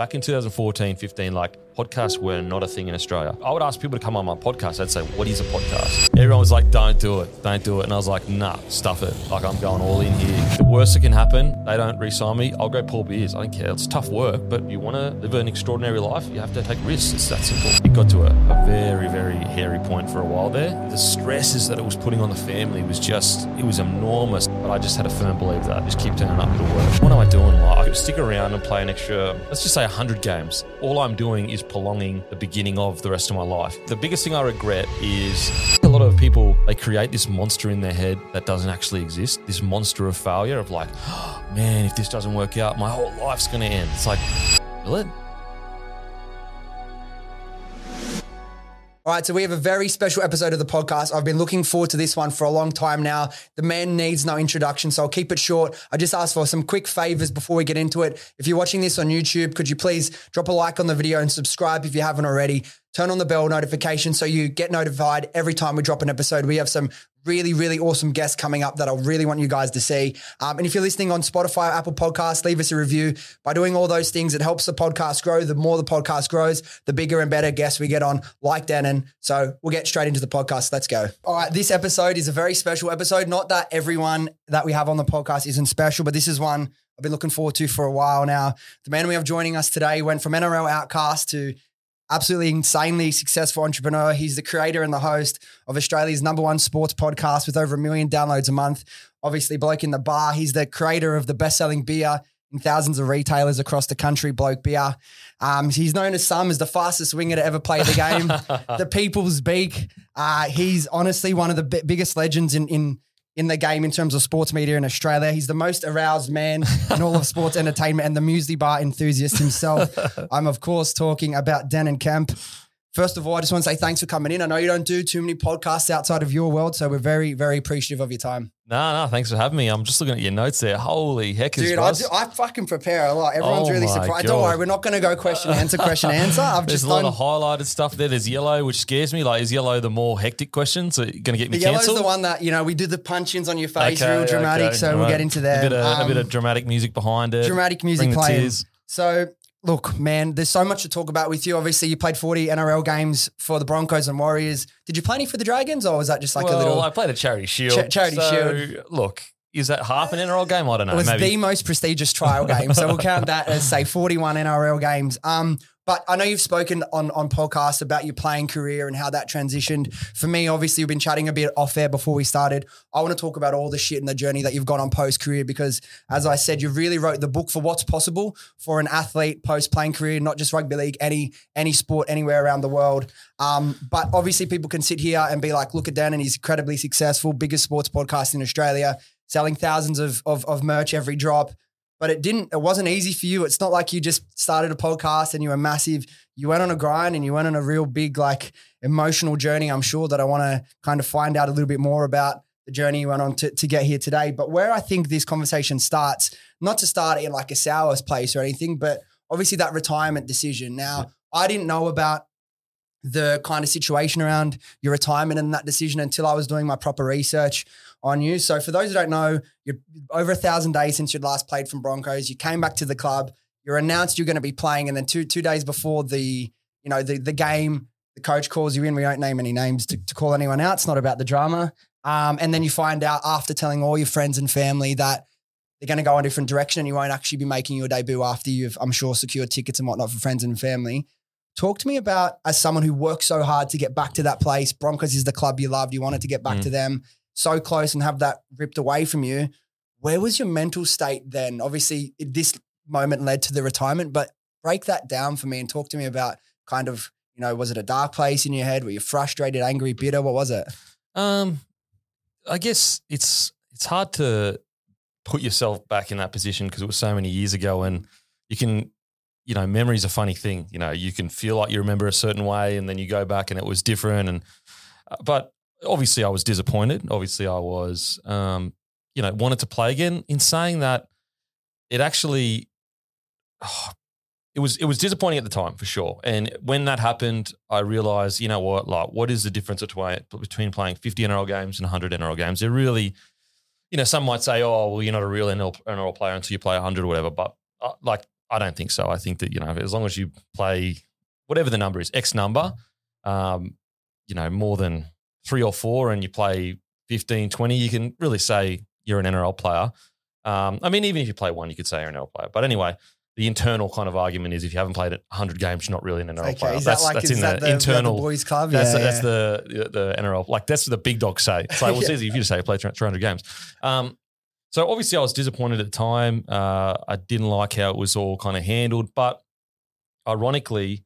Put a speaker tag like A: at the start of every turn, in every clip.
A: back in 2014, 15, like podcasts were not a thing in Australia. I would ask people to come on my podcast. I'd say, what is a podcast? Everyone was like, don't do it. Don't do it. And I was like, nah, stuff it. Like I'm going all in here. The worst that can happen, they don't re-sign me. I'll go pull beers. I don't care. It's tough work, but you want to live an extraordinary life, you have to take risks. It's that simple. It got to a, a very, very hairy point for a while there. The stresses that it was putting on the family was just, it was enormous. But I just had a firm belief that just keep turning up, it'll work. What am I doing? Like, I could stick around and play an extra, let's just say 100 games. All I'm doing is prolonging the beginning of the rest of my life. The biggest thing I regret is a lot of people, they create this monster in their head that doesn't actually exist. This monster of failure of like, oh, man, if this doesn't work out, my whole life's going to end. It's like, will it?
B: All right, so we have a very special episode of the podcast. I've been looking forward to this one for a long time now. The man needs no introduction, so I'll keep it short. I just ask for some quick favors before we get into it. If you're watching this on YouTube, could you please drop a like on the video and subscribe if you haven't already? Turn on the bell notification so you get notified every time we drop an episode. We have some really, really awesome guests coming up that I really want you guys to see. Um, and if you're listening on Spotify, Apple Podcasts, leave us a review. By doing all those things, it helps the podcast grow. The more the podcast grows, the bigger and better guests we get on, like Denan. So we'll get straight into the podcast. Let's go. All right, this episode is a very special episode. Not that everyone that we have on the podcast isn't special, but this is one I've been looking forward to for a while now. The man we have joining us today went from NRL outcast to absolutely insanely successful entrepreneur. He's the creator and the host of Australia's number one sports podcast with over a million downloads a month. Obviously, Bloke in the Bar. He's the creator of the best selling beer in thousands of retailers across the country, Bloke Beer. Um, he's known as some as the fastest winger to ever play the game, the people's beak. Uh, he's honestly one of the b- biggest legends in, in in the game in terms of sports media in Australia. He's the most aroused man in all of sports entertainment and the muesli bar enthusiast himself. I'm, of course, talking about Denan Kemp. First of all, I just want to say thanks for coming in. I know you don't do too many podcasts outside of your world, so we're very, very appreciative of your time.
A: No, no, thanks for having me. I'm just looking at your notes there. Holy heck,
B: Dude, I, do, I fucking prepare a lot. Everyone's
A: Oh
B: really surprised.
A: God.
B: Don't worry, we're not going to go question answer, question answer. I've
A: There's
B: just
A: a lot
B: done.
A: of highlighted stuff there. There's yellow, which scares me. Like, is yellow the more hectic question? So, you're going to get me
B: the yellow's the one that you know we do the punch-ins on your face,
A: Okay,
B: real dramatic.
A: okay,
B: so we'll get into that.
A: A bit, of, a bit
B: Um,
A: of dramatic music behind it.
B: dramatic music playing. So, look, man, there's so much to talk about with you. Obviously, you played 40 NRL games for the Broncos and Warriors. Did you play any for the Dragons, or was that just like
A: well,
B: a little?
A: I played a charity shield.
B: Cha- charity
A: so,
B: shield.
A: Look, is that half an NRL game? I don't know.
B: it was
A: maybe.
B: the most prestigious trial game, so we'll count that as say 41 NRL games. Um, but I know you've spoken on on podcasts about your playing career and how that transitioned. For me, obviously, we've been chatting a bit off air before we started. I want to talk about all the shit and the journey that you've gone on post career because, as I said, you really wrote the book for what's possible for an athlete post playing career, not just rugby league, any any sport anywhere around the world. Um, but obviously, people can sit here and be like, look at Dan, and he's incredibly successful, biggest sports podcast in Australia, selling thousands of of, of merch every drop but it didn't it wasn't easy for you. It's not like you just started a podcast and you were massive. You went on a grind and you went on a real big like emotional journey i'm sure that i want to kind of find out a little bit more about the journey you went on to, to get here today. But where i think this conversation starts not to start in like a sour place or anything but obviously that retirement decision. Now i didn't know about the kind of situation around your retirement and that decision until i was doing my proper research on you. So for those who don't know, you're over a thousand days since you'd last played from Broncos. You came back to the club. You're announced you're going to be playing, and then two two days before the you know the the game, the coach calls you in. We don't name any names to, to call anyone out. It's not about the drama. Um, and then you find out after telling all your friends and family that they're going to go in a different direction, and you won't actually be making your debut after you've, I'm sure, secured tickets and whatnot for friends and family. Talk to me about as someone who worked so hard to get back to that place. Broncos is the club you loved. You wanted to get back
A: Mm.
B: to them so close and have that ripped away from you. Where was your mental state then? Obviously, this moment led to the retirement, but break that down for me and talk to me about kind of, you know, was it a dark place in your head? Were you frustrated, angry, bitter? What was it?
A: Um, I guess it's it's hard to put yourself back in that position because it was so many years ago, and you can, you know, memory's a funny thing. You know, you can feel like you remember a certain way, and then you go back and it was different. And uh, but obviously, I was disappointed. Obviously, I was, um, you know, wanted to play again. In saying that, it actually. oh, it was it was disappointing at the time for sure. And when that happened, I realized, you know what, like what is the difference between playing 50 NRL games and 100 NRL games? They're really, you know, some might say, oh, well, you're not a real NRL, NRL player until you play 100 or whatever. But uh, like I don't think so. I think that you know, as long as you play whatever the number is, X number, um, you know, more than three or four, and you play 15, 20, you can really say you're an NRL player. Um, I mean, even if you play one, you could say you're an NRL player. But anyway, the internal kind of argument is if you haven't played it 100 games, you're not really an NRL
B: Okay,
A: player.
B: is
A: that's
B: that like
A: that's in
B: that
A: the,
B: the,
A: internal.
B: the boys club?
A: That's,
B: yeah,
A: that's
B: yeah.
A: the the NRL. Like that's what the big dogs say. It's like well, it's easy if you just say you played 300 games. Um, so obviously I was disappointed at the time. Uh, I didn't like how it was all kind of handled, but ironically,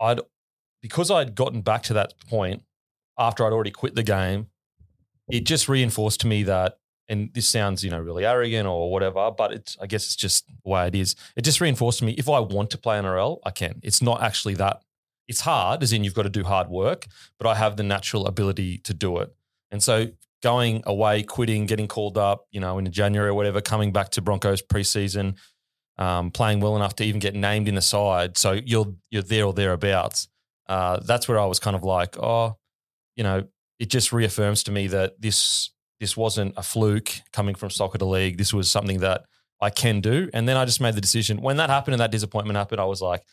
A: I'd because I'd gotten back to that point after I'd already quit the game. It just reinforced to me that, and this sounds you know really arrogant or whatever, but it's I guess it's just the way it is. It just reinforced to me if I want to play NRL, I can. It's not actually that. It's hard, as in you've got to do hard work, but I have the natural ability to do it. And so going away, quitting, getting called up, you know, in January or whatever, coming back to Broncos preseason, um, playing well enough to even get named in the side. So you're you're there or thereabouts. Uh, that's where I was kind of like, oh, you know, it just reaffirms to me that this this wasn't a fluke coming from soccer to league. This was something that I can do. And then I just made the decision. When that happened and that disappointment happened, I was like,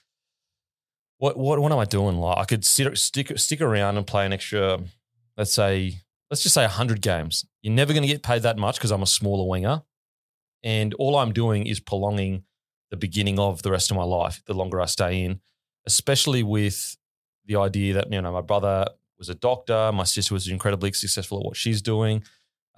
A: what what what am I doing? Like I could sit, stick stick around and play an extra, let's say, let's just say hundred games. You're never going to get paid that much because I'm a smaller winger, and all I'm doing is prolonging the beginning of the rest of my life. The longer I stay in, especially with the idea that you know my brother was a doctor, my sister was incredibly successful at what she's doing.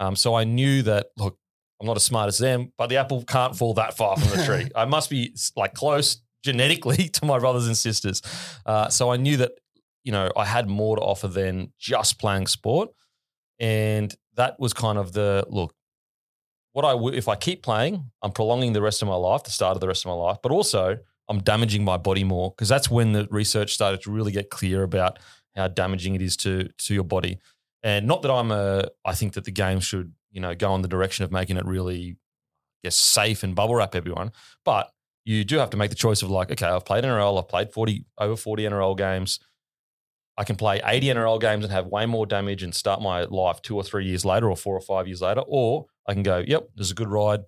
A: Um, so I knew that look, I'm not as smart as them, but the apple can't fall that far from the tree. I must be like close genetically to my brothers and sisters. Uh, so I knew that you know I had more to offer than just playing sport, and that was kind of the look. What I would if I keep playing, I'm prolonging the rest of my life, the start of the rest of my life, but also I'm damaging my body more because that's when the research started to really get clear about how damaging it is to to your body. And not that I'm a, I think that the game should, you know, go in the direction of making it really, guess, safe and bubble wrap everyone. But you do have to make the choice of like, okay, I've played NRL, I've played 40, over 40 NRL games. I can play 80 NRL games and have way more damage and start my life two or three years later or four or five years later. Or I can go, yep, there's a good ride.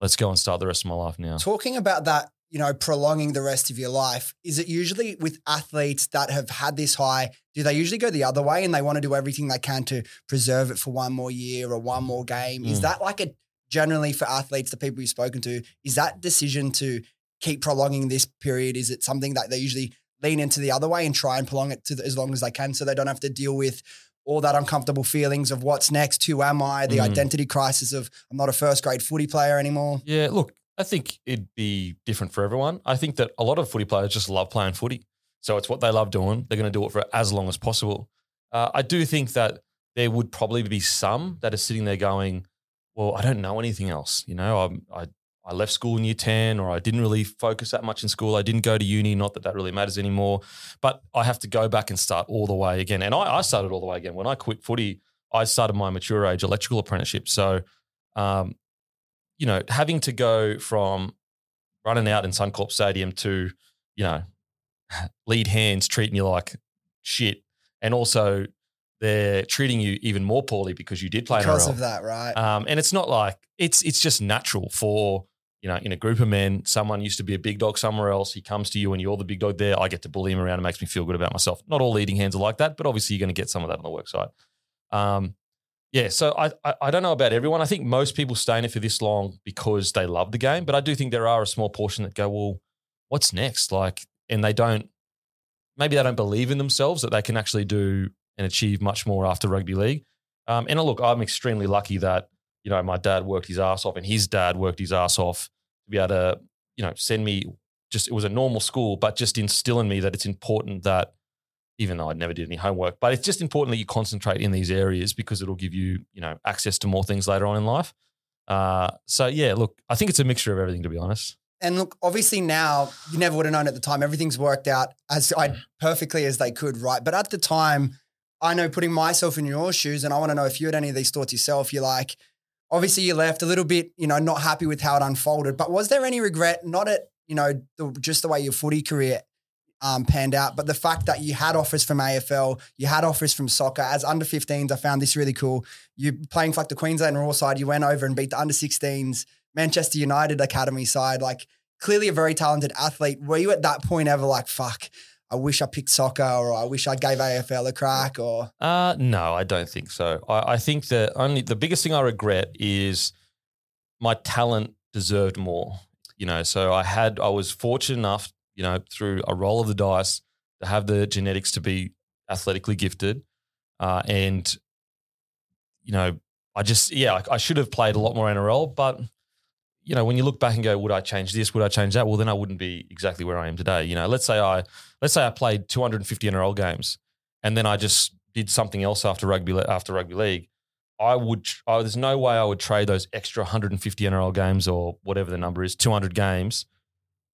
A: Let's go and start the rest of my life now.
B: Talking about that, you know, prolonging the rest of your life, is it usually with athletes that have had this high, do they usually go the other way and they want to do everything they can to preserve it for one more year or one more game? Is
A: Mm.
B: that like a generally for athletes, the people you've spoken to, is that decision to keep prolonging this period? Is it something that they usually lean into the other way and try and prolong it to the, as long as they can so they don't have to deal with all that uncomfortable feelings of what's next, who am I, the
A: Mm.
B: identity crisis of I'm not a first grade footy player anymore?
A: Yeah, look, I think it'd be different for everyone. I think that a lot of footy players just love playing footy. So it's what they love doing. They're going to do it for as long as possible. Uh, I do think that there would probably be some that are sitting there going, well, I don't know anything else. You know, I'm, I, I left school in year 10 or I didn't really focus that much in school. I didn't go to uni, not that that really matters anymore. But I have to go back and start all the way again. And I, I started all the way again. When I quit footy, I started my mature age electrical apprenticeship. So, um, you know, having to go from running out in Suncorp Stadium to, you know, lead hands treating you like shit. And also they're treating you even more poorly because you did play
B: Because of that, right?
A: Um, and it's not like it's it's just natural for you know in a group of men. Someone used to be a big dog somewhere else. He comes to you and you're the big dog there. I get to bully him around. It makes me feel good about myself. Not all leading hands are like that, but obviously you're going to get some of that on the work side. Um, yeah, so I, I I don't know about everyone. I think most people stay in it for this long because they love the game, but I do think there are a small portion that go, well, what's next? Like, and they don't. Maybe they don't believe in themselves that they can actually do and achieve much more after rugby league. Um, and look, I'm extremely lucky that you know my dad worked his ass off, and his dad worked his ass off to be able to you know send me. Just it was a normal school, but just instill in me that it's important that even though I'd never did any homework, but it's just important that you concentrate in these areas because it'll give you you know access to more things later on in life. Uh, so yeah, look, I think it's a mixture of everything to be honest.
B: And look, obviously now you never would have known at the time. Everything's worked out as I perfectly as they could, right? But at the time, I know putting myself in your shoes, and I want to know if you had any of these thoughts yourself. You're like, obviously you left a little bit, you know, not happy with how it unfolded. But was there any regret? Not at you know the, just the way your footy career um, panned out, but the fact that you had offers from AFL, you had offers from soccer. As under 15s, I found this really cool. You playing for like the Queensland Roar side, you went over and beat the under 16s Manchester United academy side. Like clearly a very talented athlete. Were you at that point ever like, fuck, I wish I picked soccer or I wish I gave AFL a crack or?
A: Uh, no, I don't think so. I, I think that only the biggest thing I regret is my talent deserved more. You know, so I had, I was fortunate enough, you know, through a roll of the dice to have the genetics to be athletically gifted. Uh, and, you know, I just, yeah, I, I should have played a lot more NRL, but you know, when you look back and go, would I change this? Would I change that? Well, then I wouldn't be exactly where I am today. You know, let's say I let's say I played 250 NRL games, and then I just did something else after rugby after rugby league. I would. There's no way I would trade those extra 150 NRL games or whatever the number is, 200 games,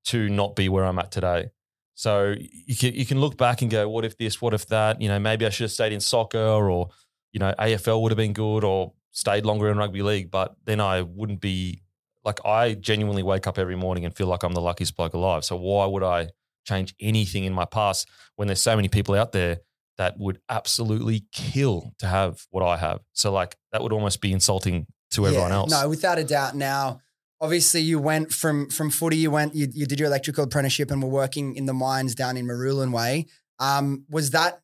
A: to not be where I'm at today. So you can you can look back and go, what if this? What if that? You know, maybe I should have stayed in soccer, or you know, AFL would have been good, or stayed longer in rugby league. But then I wouldn't be like I genuinely wake up every morning and feel like I'm the luckiest bloke alive. So why would I change anything in my past when there's so many people out there that would absolutely kill to have what I have? So like that would almost be insulting to yeah, everyone else.
B: No, without a doubt. Now, obviously, you went from from footy. You went. You, you did your electrical apprenticeship and were working in the mines down in Marulan Way. Um, was that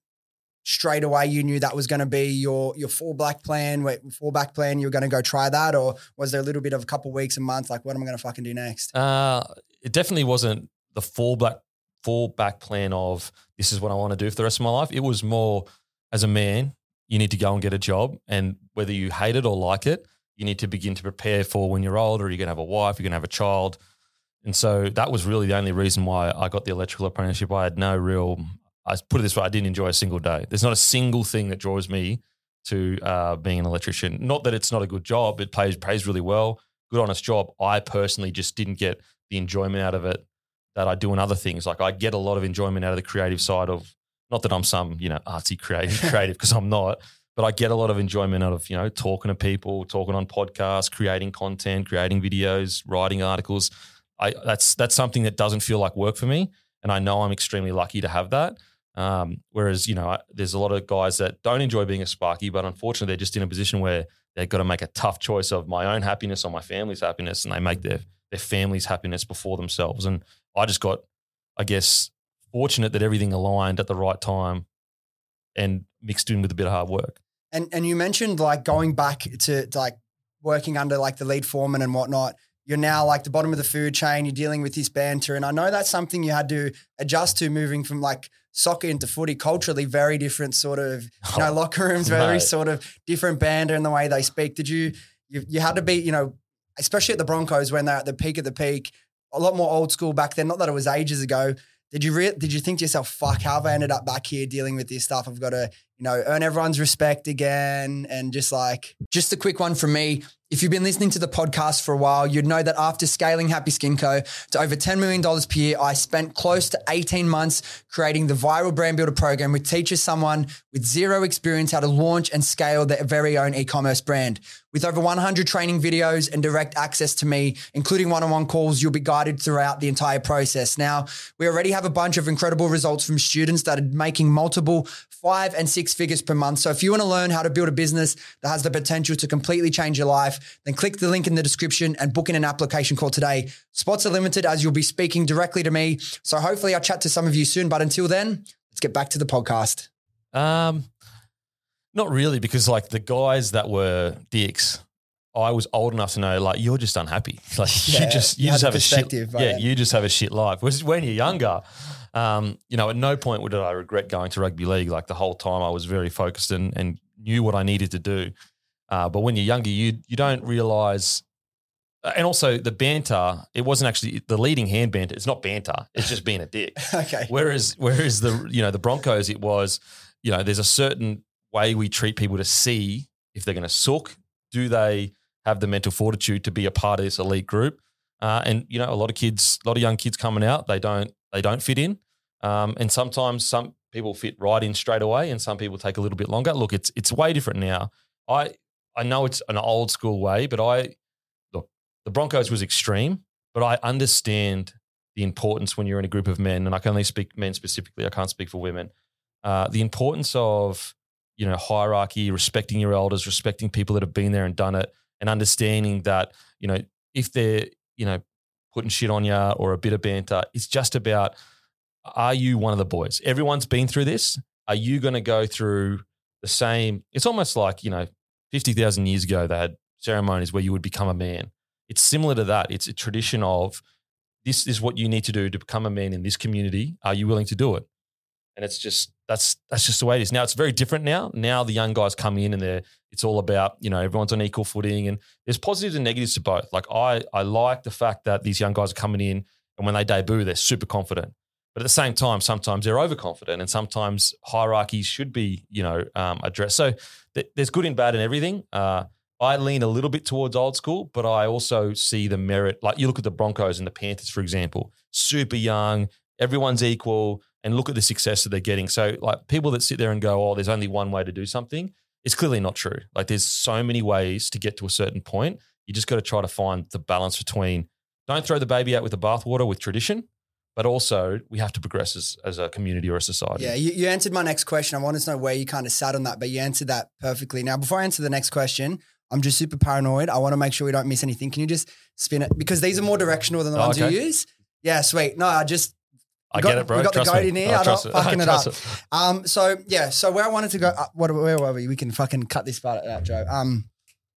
B: straight away you knew that was going to be your your fullback plan, fullback plan, you were going to go try that, or was there a little bit of a couple weeks and months like, what am I going to fucking do next?
A: Uh, it definitely wasn't the fullback fullback plan of this is what I want to do for the rest of my life. It was more as a man, you need to go and get a job, and whether you hate it or like it, you need to begin to prepare for when you're older. You're going to have a wife, you're going to have a child. And so that was really the only reason why I got the electrical apprenticeship. I had no real I put it this way: I didn't enjoy a single day. There's not a single thing that draws me to uh, being an electrician. Not that it's not a good job; it pays pays really well, good honest job. I personally just didn't get the enjoyment out of it that I do in other things. Like I get a lot of enjoyment out of the creative side of. Not that I'm some you know artsy creative creative because I'm not, but I get a lot of enjoyment out of you know talking to people, talking on podcasts, creating content, creating videos, writing articles. I that's that's something that doesn't feel like work for me, and I know I'm extremely lucky to have that. Um, whereas, you know, there's a lot of guys that don't enjoy being a Sparky, but unfortunately, they're just in a position where they've got to make a tough choice of my own happiness or my family's happiness, and they make their their family's happiness before themselves. And I just got, I guess, fortunate that everything aligned at the right time and mixed in with a bit of hard work.
B: And and you mentioned like going back to, to like working under like the lead foreman and whatnot you're now like the bottom of the food chain. You're dealing with this banter, and I know that's something you had to adjust to moving from like soccer into footy. Culturally, very different sort of you know locker rooms, very sort of different banter in the way they speak. Did you you you had to be you know especially at the Broncos when they're at the peak of the peak, a lot more old school back then. Not that it was ages ago. Did you re- did you think to yourself, "Fuck, how have I ended up back here dealing with this stuff? I've got to you know earn everyone's respect again." And just like just a quick one from me. If you've been listening to the podcast for a while, you'd know that after scaling Happy Skin Co. to over $10 million per year, I spent close to 18 months creating the Viral Brand Builder program, which teaches someone with zero experience how to launch and scale their very own e commerce brand. With over 100 training videos and direct access to me, including one on one calls, you'll be guided throughout the entire process. Now, we already have a bunch of incredible results from students that are making multiple five and six figures per month. So if you want to learn how to build a business that has the potential to completely change your life, then click the link in the description and book in an application call today. Spots are limited as you'll be speaking directly to me. So hopefully I'll chat to some of you soon. But until then, let's get back to the podcast.
A: Um, not really, because like the guys that were dicks, I was old enough to know like you're just unhappy. Like yeah, you just you, you just have a shit yeah, you just have a shit life. Whereas when you're younger, um, you know, at no point did I regret going to rugby league. Like the whole time I was very focused and, and knew what I needed to do. Uh, but when you're younger, you you don't realize. Uh, and also the banter, it wasn't actually the leading hand banter. It's not banter. It's just being a dick.
B: okay.
A: Whereas whereas the you know the Broncos, it was you know there's a certain way we treat people to see if they're going to sook. Do they have the mental fortitude to be a part of this elite group? Uh, and you know a lot of kids, a lot of young kids coming out, they don't they don't fit in. Um, and sometimes some people fit right in straight away, and some people take a little bit longer. Look, it's it's way different now. I I know it's an old school way, but I look, the Broncos was extreme, but I understand the importance when you're in a group of men, and I can only speak men specifically. I can't speak for women. Uh, the importance of you know hierarchy, respecting your elders, respecting people that have been there and done it, and understanding that you know if they're you know putting shit on you or a bit of banter. It's just about are you one of the boys? Everyone's been through this. Are you going to go through the same? It's almost like, you know, 50,000 years ago, they had ceremonies where you would become a man. It's similar to that. It's a tradition of this is what you need to do to become a man in this community. Are you willing to do it? And it's just that's that's just the way it is. Now it's very different now. Now the young guys come in and they're it's all about, you know, everyone's on equal footing and there's positives and negatives to both. Like I I like the fact that these young guys are coming in and when they debut, they're super confident. But at the same time, sometimes they're overconfident, and sometimes hierarchies should be, you know, um, addressed. So th- there's good and bad in everything. Uh, I lean a little bit towards old school, but I also see the merit. Like you look at the Broncos and the Panthers, for example, super young, everyone's equal, and look at the success that they're getting. So, like people that sit there and go, "Oh, there's only one way to do something," it's clearly not true. Like there's so many ways to get to a certain point. You just got to try to find the balance between don't throw the baby out with the bathwater with tradition, but also we have to progress as, as a community or a society.
B: Yeah, you, you answered my next question. I wanted to know where you kind of sat on that, but you answered that perfectly. Now, before I answer the next question, I'm just super paranoid. I want to make sure we don't miss anything. Can you just spin it? Because these are more directional than the
A: Oh,
B: ones
A: okay.
B: you use. Yeah, sweet. No, I just
A: I
B: got-
A: get it, bro.
B: we got the goat
A: me.
B: in here.
A: I
B: I'm not
A: trust it.
B: fucking it
A: trust
B: up. Um, so yeah, so where I wanted to go, uh, what, where were we? We can fucking cut this part out, Joe. Um,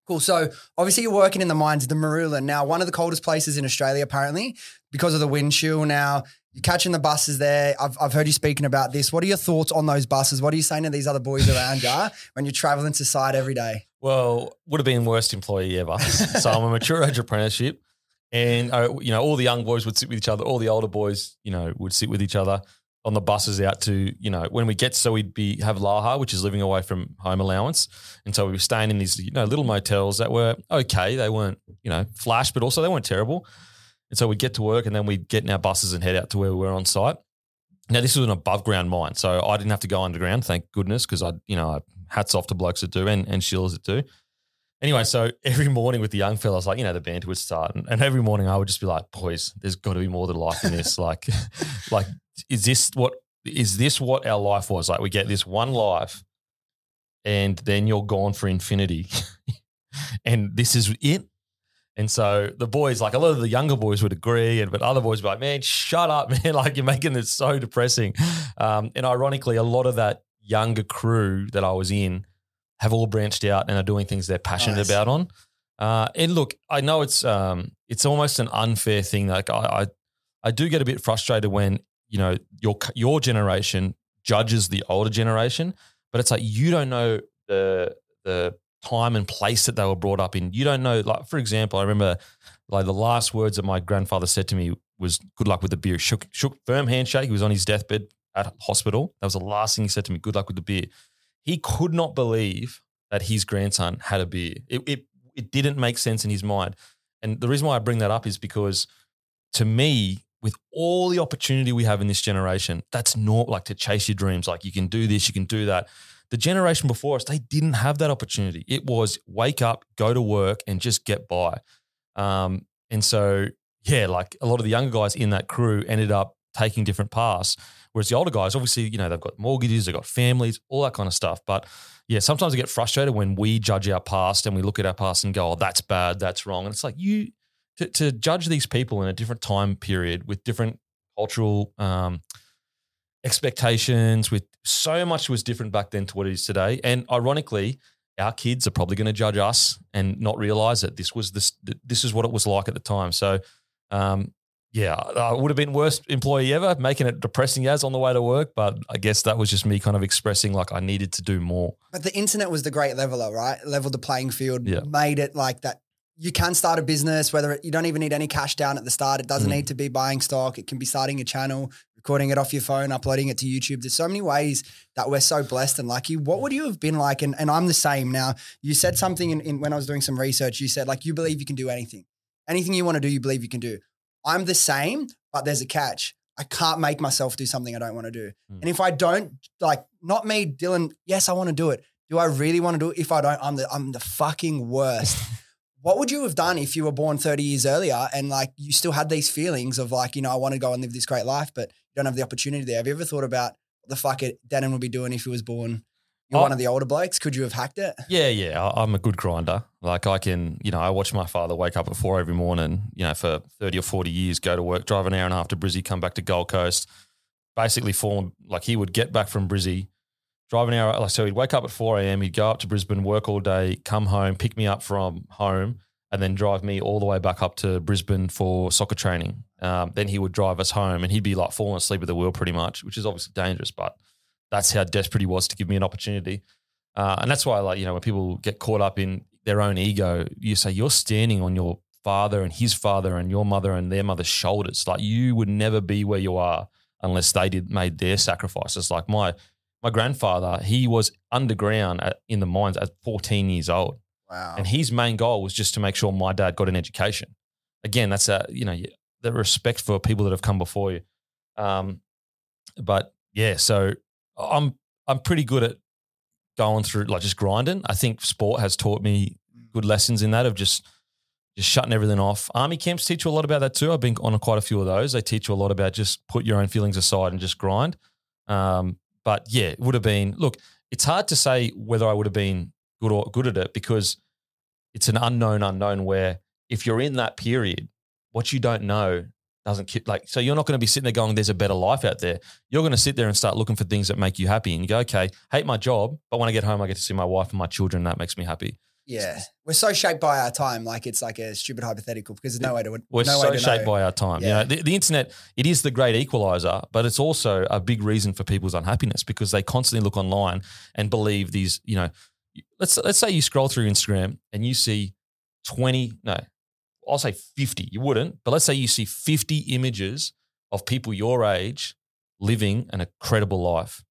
B: cool. So obviously you're working in the mines, of the Marulan. Now, one of the coldest places in Australia, apparently, because of the wind chill. Now you're catching the buses there. I've, I've heard you speaking about this. What are your thoughts on those buses? What are you saying to these other boys around you when you're traveling to site every day?
A: Well, would have been worst employee ever. so I'm a mature age apprenticeship, and uh, you know all the young boys would sit with each other. All the older boys, you know, would sit with each other on the buses out to you know when we get so we'd be have LAFHA, which is living away from home allowance, and so we were staying in these you know little motels that were okay. They weren't you know flash, but also they weren't terrible. And so we'd get to work, and then we'd get in our buses and head out to where we were on site. Now this was an above ground mine, so I didn't have to go underground, thank goodness, because I, you know, hats off to blokes that do and and shills that do. Anyway, so every morning with the young fellas, like you know, the banter would start, and, and every morning I would just be like, "Boys, there's got to be more to life than this. like, like, is this what is this what our life was? Like, we get this one life, and then you're gone for infinity, and this is it." And so the boys, like a lot of the younger boys would agree, and but other boys would be like, man, shut up, man. Like you're making this so depressing. Um, and ironically, a lot of that younger crew that I was in have all branched out and are doing things they're passionate
B: Nice.
A: about on. Uh, and look, I know it's um, it's almost an unfair thing. Like I, I, I do get a bit frustrated when you know your your generation judges the older generation, but it's like you don't know the the time and place that they were brought up in. You don't know, like for example, I remember like the last words that my grandfather said to me was "Good luck with the beer." Shook, shook firm handshake. He was on his deathbed at hospital. That was the last thing he said to me. Good luck with the beer. He could not believe that his grandson had a beer. It, it it didn't make sense in his mind. And the reason why I bring that up is because to me, with all the opportunity we have in this generation, that's not like to chase your dreams. Like you can do this, you can do that. The generation before us, they didn't have that opportunity. It was wake up, go to work, and just get by. Um, and so, yeah, like a lot of the younger guys in that crew ended up taking different paths. Whereas the older guys, obviously, you know, they've got mortgages, they've got families, all that kind of stuff. But yeah, sometimes I get frustrated when we judge our past and we look at our past and go, oh, that's bad, that's wrong. And it's like you to, to judge these people in a different time period with different cultural um, expectations, with so much was different back then to what it is today. And ironically, our kids are probably going to judge us and not realize that this was this this is what it was like at the time. So, um, yeah, I would have been worst employee ever, making it depressing as on the way to work. But I guess that was just me kind of expressing like I needed to do more.
B: But the internet was the great leveler, right? Leveled the playing field,
A: Yeah.
B: made it like that. You can start a business, whether it, you don't even need any cash down at the start. It doesn't
A: Mm.
B: need to be buying stock. It can be starting a channel, recording it off your phone, uploading it to YouTube. There's so many ways that we're so blessed and lucky. What would you have been like? And, and I'm the same now. You said something in, in when I was doing some research. You said like you believe you can do anything, anything you want to do, you believe you can do. I'm the same, but there's a catch. I can't make myself do something I don't want to do.
A: Mm.
B: And if I don't, like, not me, Dylan, yes, I want to do it. Do I really want to do it? If I don't, I'm the I'm the fucking worst. what would you have done if you were born 30 years earlier and like you still had these feelings of like, you know, I want to go and live this great life, but you don't have the opportunity there? Have you ever thought about what the fuck it Denan would be doing if he was born You're
A: Oh.
B: one of the older blokes. Could you have hacked it?
A: Yeah, yeah. I- I'm a good grinder. Like I can, you know, I watch my father wake up at four every morning, you know, for 30 or 40 years, go to work, drive an hour and a half to Brizzy, come back to Gold Coast, basically fall, like he would get back from Brizzy, drive an hour. Like, so he'd wake up at 4 a.m., he'd go up to Brisbane, work all day, come home, pick me up from home, and then drive me all the way back up to Brisbane for soccer training. Um, then he would drive us home and he'd be like falling asleep at the wheel pretty much, which is obviously dangerous, but that's how desperate he was to give me an opportunity. Uh, and that's why, like, you know, when people get caught up in their own ego, you say you're standing on your father and his father and your mother and their mother's shoulders. Like, you would never be where you are unless they did made their sacrifices. Like my my grandfather, he was underground at, in the mines at 14 years old,
B: Wow.
A: and his main goal was just to make sure my dad got an education. Again, that's a you know the respect for people that have come before you. Um, but yeah, so I'm I'm pretty good at going through like just grinding. I think sport has taught me good lessons in that of just just shutting everything off. Army camps teach you a lot about that too. I've been on quite a few of those. They teach you a lot about just put your own feelings aside and just grind. Um, but yeah, it would have been. Look, it's hard to say whether I would have been good or good at it because it's an unknown unknown. Where if you're in that period, what you don't know doesn't like. So you're not going to be sitting there going, "There's a better life out there." You're going to sit there and start looking for things that make you happy, and you go, "Okay, hate my job, but when I get home, I get to see my wife and my children. And that makes me happy."
B: yeah. We're so shaped by our time. Like it's like a stupid hypothetical because there's no way to
A: We're
B: no
A: so
B: to
A: shaped
B: know.
A: by our time.
B: Yeah.
A: You know, the, the internet, it is the great equalizer, but it's also a big reason for people's unhappiness because they constantly look online and believe these, you know, let's let's say you scroll through Instagram and you see 20, no, I'll say 50. You wouldn't, but let's say you see 50 images of people your age living an incredible life.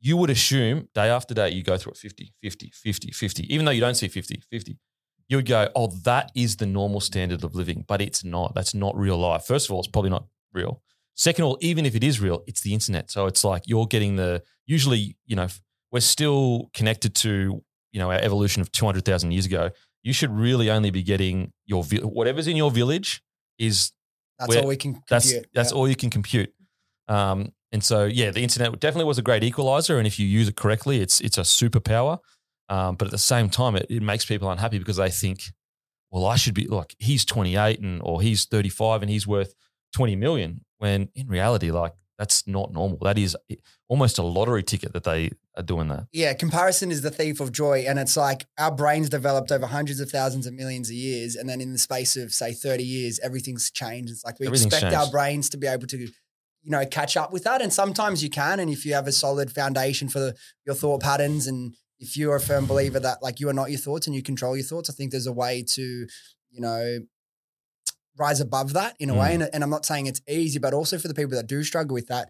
A: You would assume day after day you go through it 50, 50, 50, 50, even though you don't see 50, 50 you would go, oh, that is the normal standard of living, but it's not. That's not real life. First of all, it's probably not real. Second of all, even if it is real, it's the internet. So it's like you're getting the, usually, you know, we're still connected to, you know, our evolution of 200,000 years ago. You should really only be getting your, whatever's in your village is
B: That's
A: We're-
B: all we can.
A: that's
B: compute.
A: that's
B: Yeah.
A: all you can compute. Um, and so yeah, the internet definitely was a great equalizer, and if you use it correctly, it's it's a superpower. Um, but at the same time, it, it makes people unhappy because they think, well, I should be like he's 28 and or he's 35 and he's worth 20 million. When in reality, like that's not normal. That is almost a lottery ticket that they are doing that.
B: Yeah, comparison is the thief of joy. And it's like our brains developed over hundreds of thousands of millions of years. And then in the space of, say, 30 years, everything's changed. It's like we expect our brains to be able to, you know, catch up with that. And sometimes you can. And if you have a solid foundation for the, your thought patterns and if you're a firm believer that like you are not your thoughts and you control your thoughts, I think there's a way to, you know, rise above that in a way.
A: Mm.
B: And, and I'm not saying it's easy, but also for the people that do struggle with that,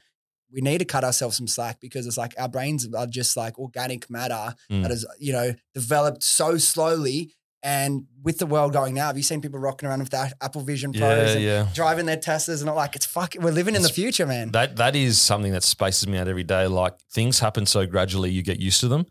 B: we need to cut ourselves some slack because it's like our brains are just like organic matter
A: Mm.
B: that has, you know, developed so slowly. And with the world going now, have you seen people rocking around with that Apple Vision Pros
A: Yeah,
B: and
A: yeah.
B: driving their Teslas and not like it's fuck. We're living in the future, man.
A: That that is something that spaces me out every day. Like things happen so gradually, you get used to them.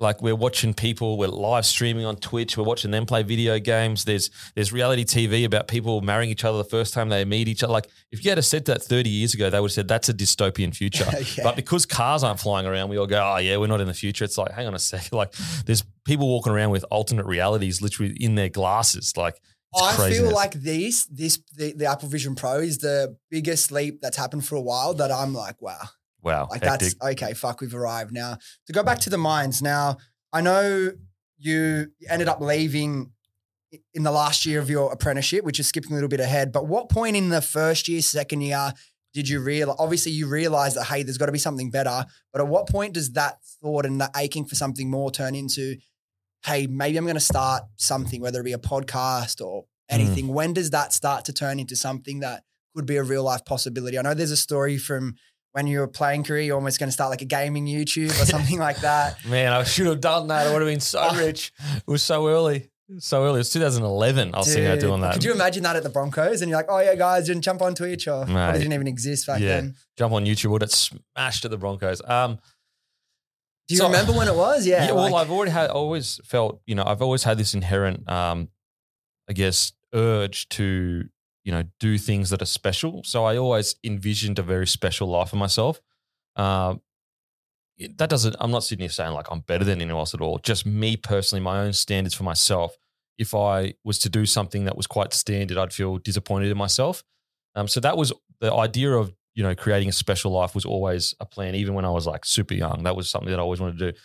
A: Like we're watching people, we're live streaming on Twitch, we're watching them play video games. There's there's reality TV about people marrying each other the first time they meet each other. Like if you had said that 30 years ago, they would have said that's a dystopian future.
B: Yeah.
A: But because cars aren't flying around, we all go, oh yeah, we're not in the future. It's like, hang on a second. Like there's people walking around with alternate realities literally in their glasses. Like
B: I feel like these, this, the, the Apple Vision Pro is the biggest leap that's happened for a while. That I'm like, wow,
A: wow,
B: Like
A: hectic.
B: that's okay. Fuck, we've arrived now. To go back to the mines now, I know you ended up leaving in the last year of your apprenticeship, which is skipping a little bit ahead. But what point in the first year, second year, did you realize? Obviously, you realized that hey, there's got to be something better. But at what point does that thought and that aching for something more turn into, hey, maybe I'm going to start something, whether it be a podcast or mm. anything? When does that start to turn into something that could be a real life possibility? I know there's a story from when you were playing career, you're almost going to start like a gaming YouTube or something like that.
A: Man, I should have done that. I would have been so
B: Oh.
A: rich. It was so early. So early. It was 2011. I was thinking about doing that.
B: Could you imagine that at the Broncos? And you're like, oh yeah, guys, didn't jump on Twitch or
A: Mate.
B: it didn't even exist back
A: Yeah.
B: then.
A: Jump on YouTube. Would it smashed at the Broncos? Um,
B: Do you
A: So-
B: remember when it was? Yeah.
A: yeah. well,
B: like-
A: I've already had. Always felt. You know, I've always had this inherent, um, I guess, urge to you know do things that are special. So I always envisioned a very special life for myself. It- that doesn't. I'm not sitting here saying like I'm better than anyone else at all. Just me personally, my own standards for myself. If I was to do something that was quite standard, I'd feel disappointed in myself. Um, so that was the idea of you know creating a special life was always a plan. Even when I was like super young, that was something that I always wanted to do.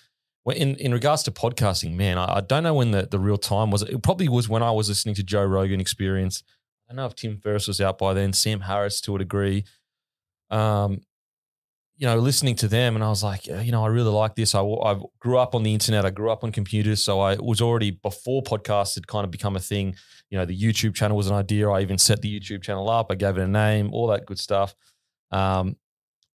A: In in regards to podcasting, man, I, I don't know when the, the real time was. It probably was when I was listening to Joe Rogan Experience. I don't know if Tim Ferriss was out by then, Sam Harris to a degree. Um, you know, listening to them, and I was like, you know, I really like this. I, I grew up on the internet. I grew up on computers, so I was already before podcasts had kind of become a thing. You know, the YouTube channel was an idea. I even set the YouTube channel up. I gave it a name, all that good stuff. Um,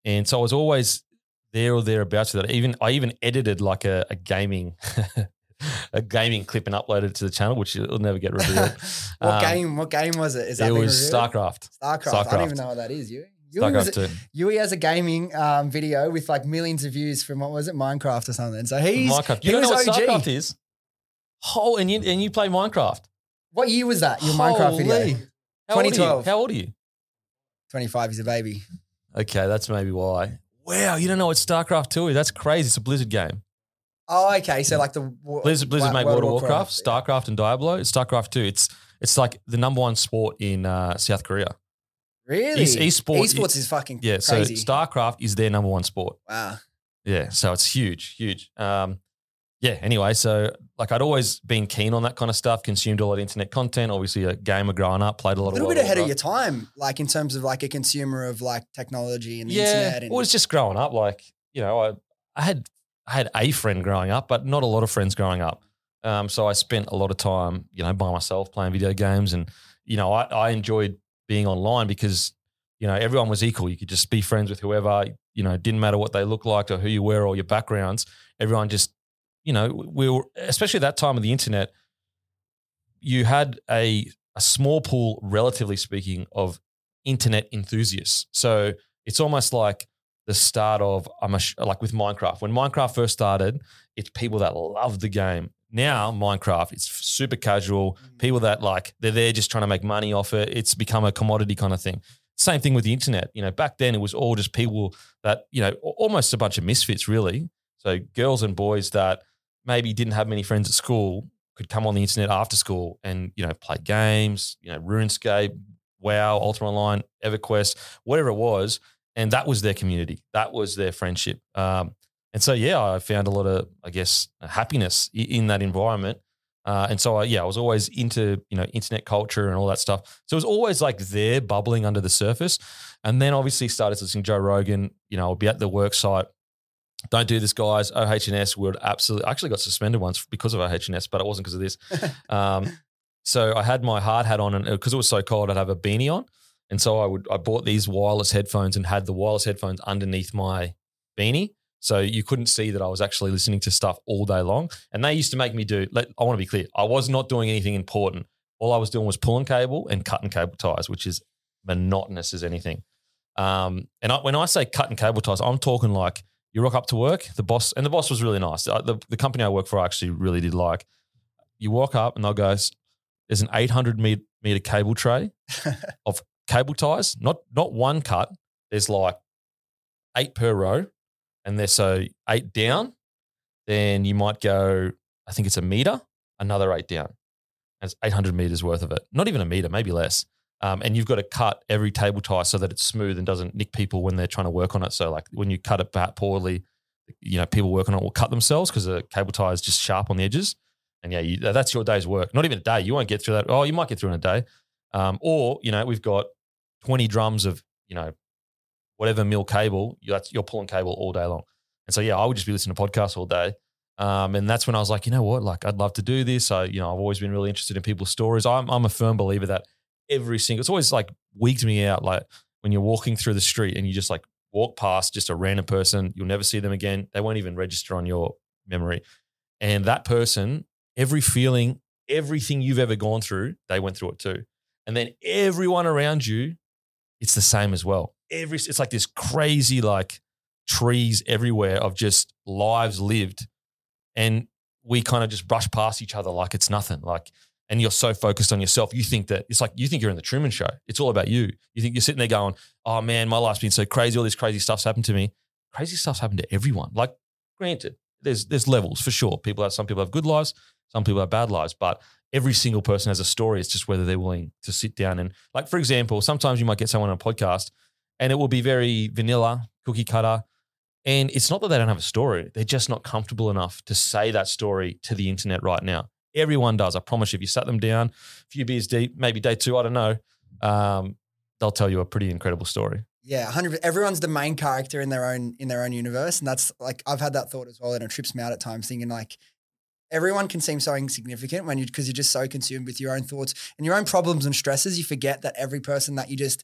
A: and so I was always there or thereabouts with that. Even I even edited like a, a gaming. A gaming clip and uploaded it to the channel, which it'll never get revealed.
B: What
A: Um,
B: game? What game was it? Is that
A: It was
B: revealed?
A: StarCraft.
B: Starcraft. I don't even know what that is. You. Yui, was,
A: StarCraft 2.
B: Yui has a gaming um, video with like millions of views from what was it, Minecraft or something. So he's
A: Minecraft.
B: he
A: You don't know what
B: OG.
A: StarCraft is? Oh, and you and you play Minecraft.
B: What year was that? Your Minecraft video.
A: Holy. How old
B: 2012.
A: How old are you?
B: Twenty five. He's a baby.
A: Okay, that's maybe why. Wow, you don't know what StarCraft 2 is? That's crazy. It's a Blizzard game.
B: Oh, okay. So like the
A: Blizzard, Blizzard make
B: World of
A: of Warcraft. StarCraft, and Diablo. It's StarCraft 2. It's it's like the number one sport in uh, South Korea.
B: Really?
A: East- esport-
B: Esports is fucking
A: Yeah,
B: crazy.
A: so StarCraft is their number one sport.
B: wow.
A: Yeah, so it's huge, huge. Um, yeah. Anyway, so like I'd always been keen on that kind of stuff. Consumed a lot of internet content. Obviously, a gamer growing up, played a lot
B: A little
A: World
B: bit ahead of your time, like in terms of like a consumer of like technology and the
A: yeah,
B: internet. And
A: well, it's just growing up. Like you know, I I had I had a friend growing up, but not a lot of friends growing up. Um, so I spent a lot of time, you know, by myself playing video games, and you know, I, I enjoyed being online because you know everyone was equal. You could just be friends with whoever. You know, didn't matter what they looked like or who you were or your backgrounds. Everyone just, you know, we were especially at that time of the internet. You had a a small pool, relatively speaking, of internet enthusiasts. So it's almost like the start of I'm a like with Minecraft. When Minecraft first started, it's people that love the game. Now Minecraft, it's super casual. Mm. People that like they're there just trying to make money off it. It's become a commodity kind of thing. Same thing with the internet. You know, back then it was all just people that you know, almost a bunch of misfits, really. So girls and boys that maybe didn't have many friends at school could come on the internet after school and you know play games. You know, RuneScape, WoW, Ultima Online, EverQuest, whatever it was, and that was their community. That was their friendship. Um, and so, yeah, I found a lot of, I guess, happiness in that environment. Uh, and so, I, yeah, I was always into, you know, internet culture and all that stuff. So it was always like there bubbling under the surface. And then obviously started listening to Joe Rogan. You know, I'll be at the work site. Don't do this, guys. OHS would absolutely, I actually got suspended once because of OHS, but it wasn't because of this. Um, so I had my hard hat on, and because it was so cold, I'd have a beanie on. And so I would I bought these wireless headphones and had the wireless headphones underneath my beanie. So you couldn't see that I was actually listening to stuff all day long. And they used to make me do, let, I want to be clear, I was not doing anything important. All I was doing was pulling cable and cutting cable ties, which is monotonous as anything. Um, and I, when I say cutting cable ties, I'm talking like you rock up to work, the boss, and the boss was really nice. Uh, The, the company I work for I actually really did like. You walk up and they'll go, there's an 800 meter, meter cable tray of cable ties, not not one cut. There's like eight per row, and there's so eight down. Then you might go, I think it's a meter, another eight down. And it's 800 meters worth of it. Not even a meter, maybe less. Um, and you've got to cut every table tie so that it's smooth and doesn't nick people when they're trying to work on it. So like when you cut it back poorly, you know, people working on it will cut themselves because the cable tie is just sharp on the edges. And yeah, you, that's your day's work. Not even a day. You won't get through that. Oh, you might get through in a day. Um, or, you know, we've got 20 drums of, you know, whatever mil cable, you- that's, you're pulling cable all day long. And so, yeah, I would just be listening to podcasts all day. Um, and that's when I was like, you know what? Like, I'd love to do this. I, you know, I've always been really interested in people's stories. I'm, I'm a firm believer that every single, it's always like wigged me out. Like when you're walking through the street and you just like walk past just a random person, you'll never see them again. They won't even register on your memory. And that person, every feeling, everything you've ever gone through, they went through it too. And then everyone around you, it's the same as well. Every it's like this crazy like trees everywhere of just lives lived, and we kind of just brush past each other like it's nothing. Like, and you're so focused on yourself, you think that it's like you think you're in the Truman Show. It's all about you. You think you're sitting there going, "Oh man, my life's been so crazy. All this crazy stuff's happened to me. Crazy stuff's happened to everyone. Like granted, there's there's levels for sure. People have some people have good lives, some people have bad lives, but every single person has a story. It's just whether they're willing to sit down and like, for example, sometimes you might get someone on a podcast and it will be very vanilla, cookie cutter. And it's not that they don't have a story. They're just not comfortable enough to say that story to the internet right now. Everyone does. I promise you, if you sat them down, a few beers deep, maybe day two, I don't know, um, they'll tell you a pretty incredible story.
B: Yeah, hundred. Everyone's the main character in their own in their own universe, and that's like I've had that thought as well, and it trips me out at times, thinking like everyone can seem so insignificant when you because you're just so consumed with your own thoughts and your own problems and stresses. You forget that every person that you just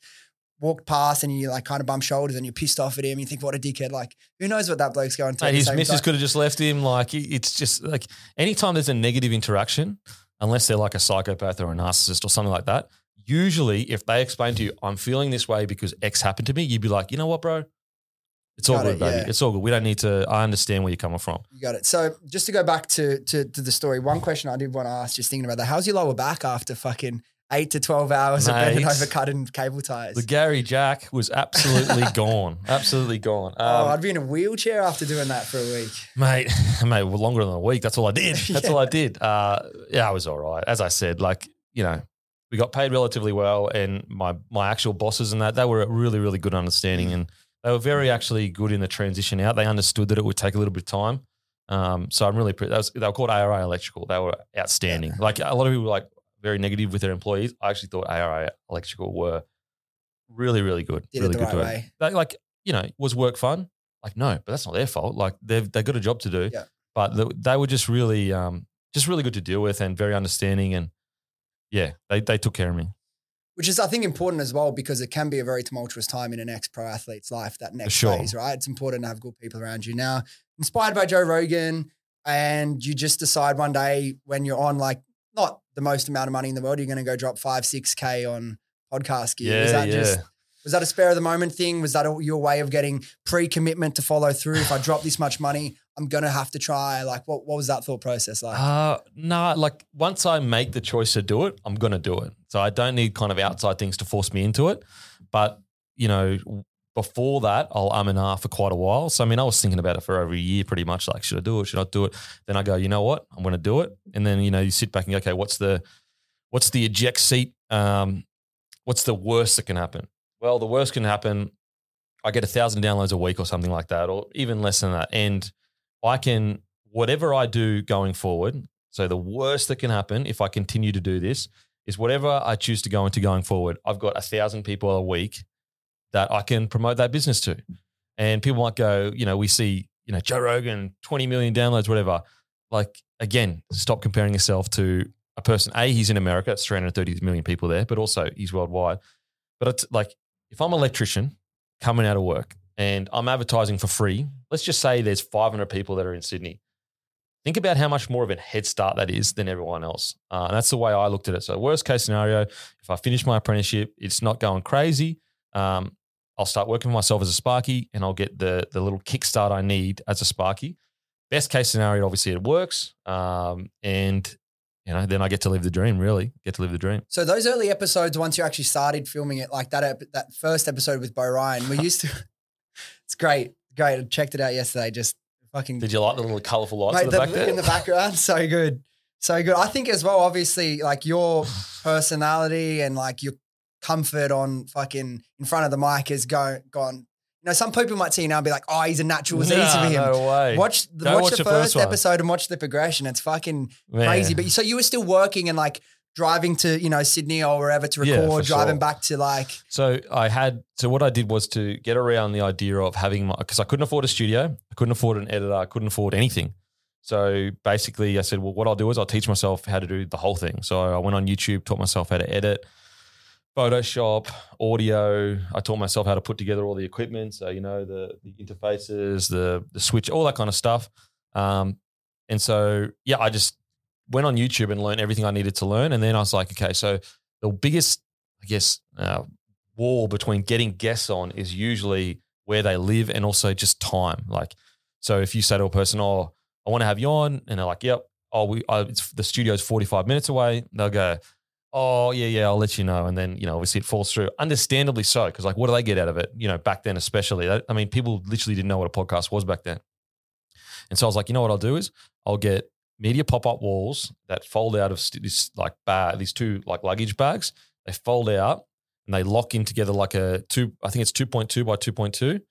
B: walked past and you like kind of bump shoulders and you're pissed off at him. You think, what a dickhead! Like, who knows what that bloke's going through?
A: Mate, his missus
B: time.
A: could have just left him. Like it's just like anytime there's a negative interaction, unless they're like a psychopath or a narcissist or something like that. Usually, if they explain to you, "I'm feeling this way because X happened to me," you'd be like, "You know what, bro? It's all
B: Got
A: good,
B: it,
A: baby.
B: yeah.
A: It's all good. We don't need to. I understand where you're coming from.
B: You got it. So just to go back to, to to the story, one question I did want to ask, just thinking about that, how's your lower back after fucking eight to twelve hours of bending
A: Mate.
B: over cutting cable ties?
A: The Gary Jack was absolutely gone. Absolutely gone.
B: oh,
A: Um,
B: I'd be in a wheelchair after doing that for a week.
A: mate, mate, well, longer than a week. That's all I did. That's all I did. Uh, yeah, I was all right. As I said, like you know, we got paid relatively well, and my my actual bosses and that they were a really really good understanding, and they were very actually good in the transition out. They understood that it would take a little bit of time. Um, so I'm really pre- that was, they were called ARI Electrical. They were outstanding. Like a lot of people were like very negative with their employees. I actually thought ARI Electrical were really really good.
B: Did
A: really good
B: right
A: to
B: way.
A: They, like you know, was work fun? Like no, but that's not their fault. Like they've they got a job to do.
B: Yeah.
A: But the, they were just really um just really good to deal with and very understanding and yeah, they they took care of me.
B: Which is, I think, important as well because it can be a very tumultuous time in an ex pro athlete's life, that next
A: sure.
B: phase, right? It's important to have good people around you. Now, inspired by Joe Rogan, and you just decide one day when you're on like not the most amount of money in the world, you're going to go drop five, 6K on podcast gear. was
A: Yeah,
B: that
A: yeah.
B: just, was that a spare of the moment thing? Was that a, your way of getting pre commitment to follow through? If I drop this much money, I'm to have to try. Like, what, what was that thought process like?
A: Uh nah, like once I make the choice to do it, I'm gonna do it. So I don't need kind of outside things to force me into it. But you know, before that, I'll um and ah for quite a while. So I mean, I was thinking about it for over a year, pretty much. Like, should I do it? Should I do it? Then I go, you know what? I'm gonna do it. And then you know, you sit back and go, okay, what's the what's the eject seat? Um, what's the worst that can happen? Well, the worst can happen. I get a thousand downloads a week or something like that, or even less than that, and I can whatever I do going forward. So the worst that can happen if I continue to do this is whatever I choose to go into going forward. I've got a thousand people a week that I can promote that business to, and people might go, you know, we see, you know, Joe Rogan, twenty million downloads, whatever. Like again, stop comparing yourself to a person. A, he's in America, it's three hundred thirty million people there, but also he's worldwide. But it's like if I'm an electrician coming out of work and I'm advertising for free, let's just say there's 500 people that are in Sydney. Think about how much more of a head start that is than everyone else. Uh, and that's the way I looked at it. So, worst case scenario, if I finish my apprenticeship, it's not going crazy. Um, I'll start working for myself as a Sparky and I'll get the, the little kickstart I need as a Sparky. Best case scenario, obviously, it works. Um, and, you know, then I get to live the dream, really, get to live the dream.
B: So those early episodes, once you actually started filming it, like that ep- that first episode with Beau Ryan, we used to. it's great, great. I checked it out yesterday. Just fucking
A: Did you like the little colorful lights
B: Mate,
A: in the, back there?
B: in the background. So good, so good. I think as well, obviously, like your personality and like your comfort on fucking in front of the mic has go, gone. You know, some people might see you now and be like, "Oh, he's a natural. It's easy
A: Nah,
B: for him."
A: No way.
B: Watch the, watch,
A: watch
B: the
A: the
B: first,
A: first
B: episode and watch the progression. It's fucking
A: Man.
B: crazy. But you- so you were still working and like driving to you know Sydney or wherever to record,
A: for
B: driving
A: sure.
B: back to like
A: So I had so what I did was to get around the idea of having my because I couldn't afford a studio, I couldn't afford an editor, I couldn't afford anything. So basically, I said, well, what I'll do is I'll teach myself how to do the whole thing. So I went on YouTube, taught myself how to edit, Photoshop, audio. I taught myself how to put together all the equipment. So you know the the interfaces, the the switch, all that kind of stuff. Um, and so yeah, I just went on YouTube and learned everything I needed to learn. And then I was like, okay, so the biggest, I guess, uh, wall between getting guests on is usually where they live and also just time. Like, so if you say to a person, "Oh, I want to have you on," and they're like, "Yep," oh, we, uh, it's, the studio's forty five minutes away. They'll go, "Oh, yeah, yeah, I'll let you know," and then you know, obviously, it falls through. Understandably so, because like, what do they get out of it? You know, back then, especially, I mean, people literally didn't know what a podcast was back then. And so I was like, you know what I'll do is I'll get media pop up walls that fold out of st- this like bag, these two like luggage bags. They fold out and they lock in together like a two. I think it's two point two by two point two,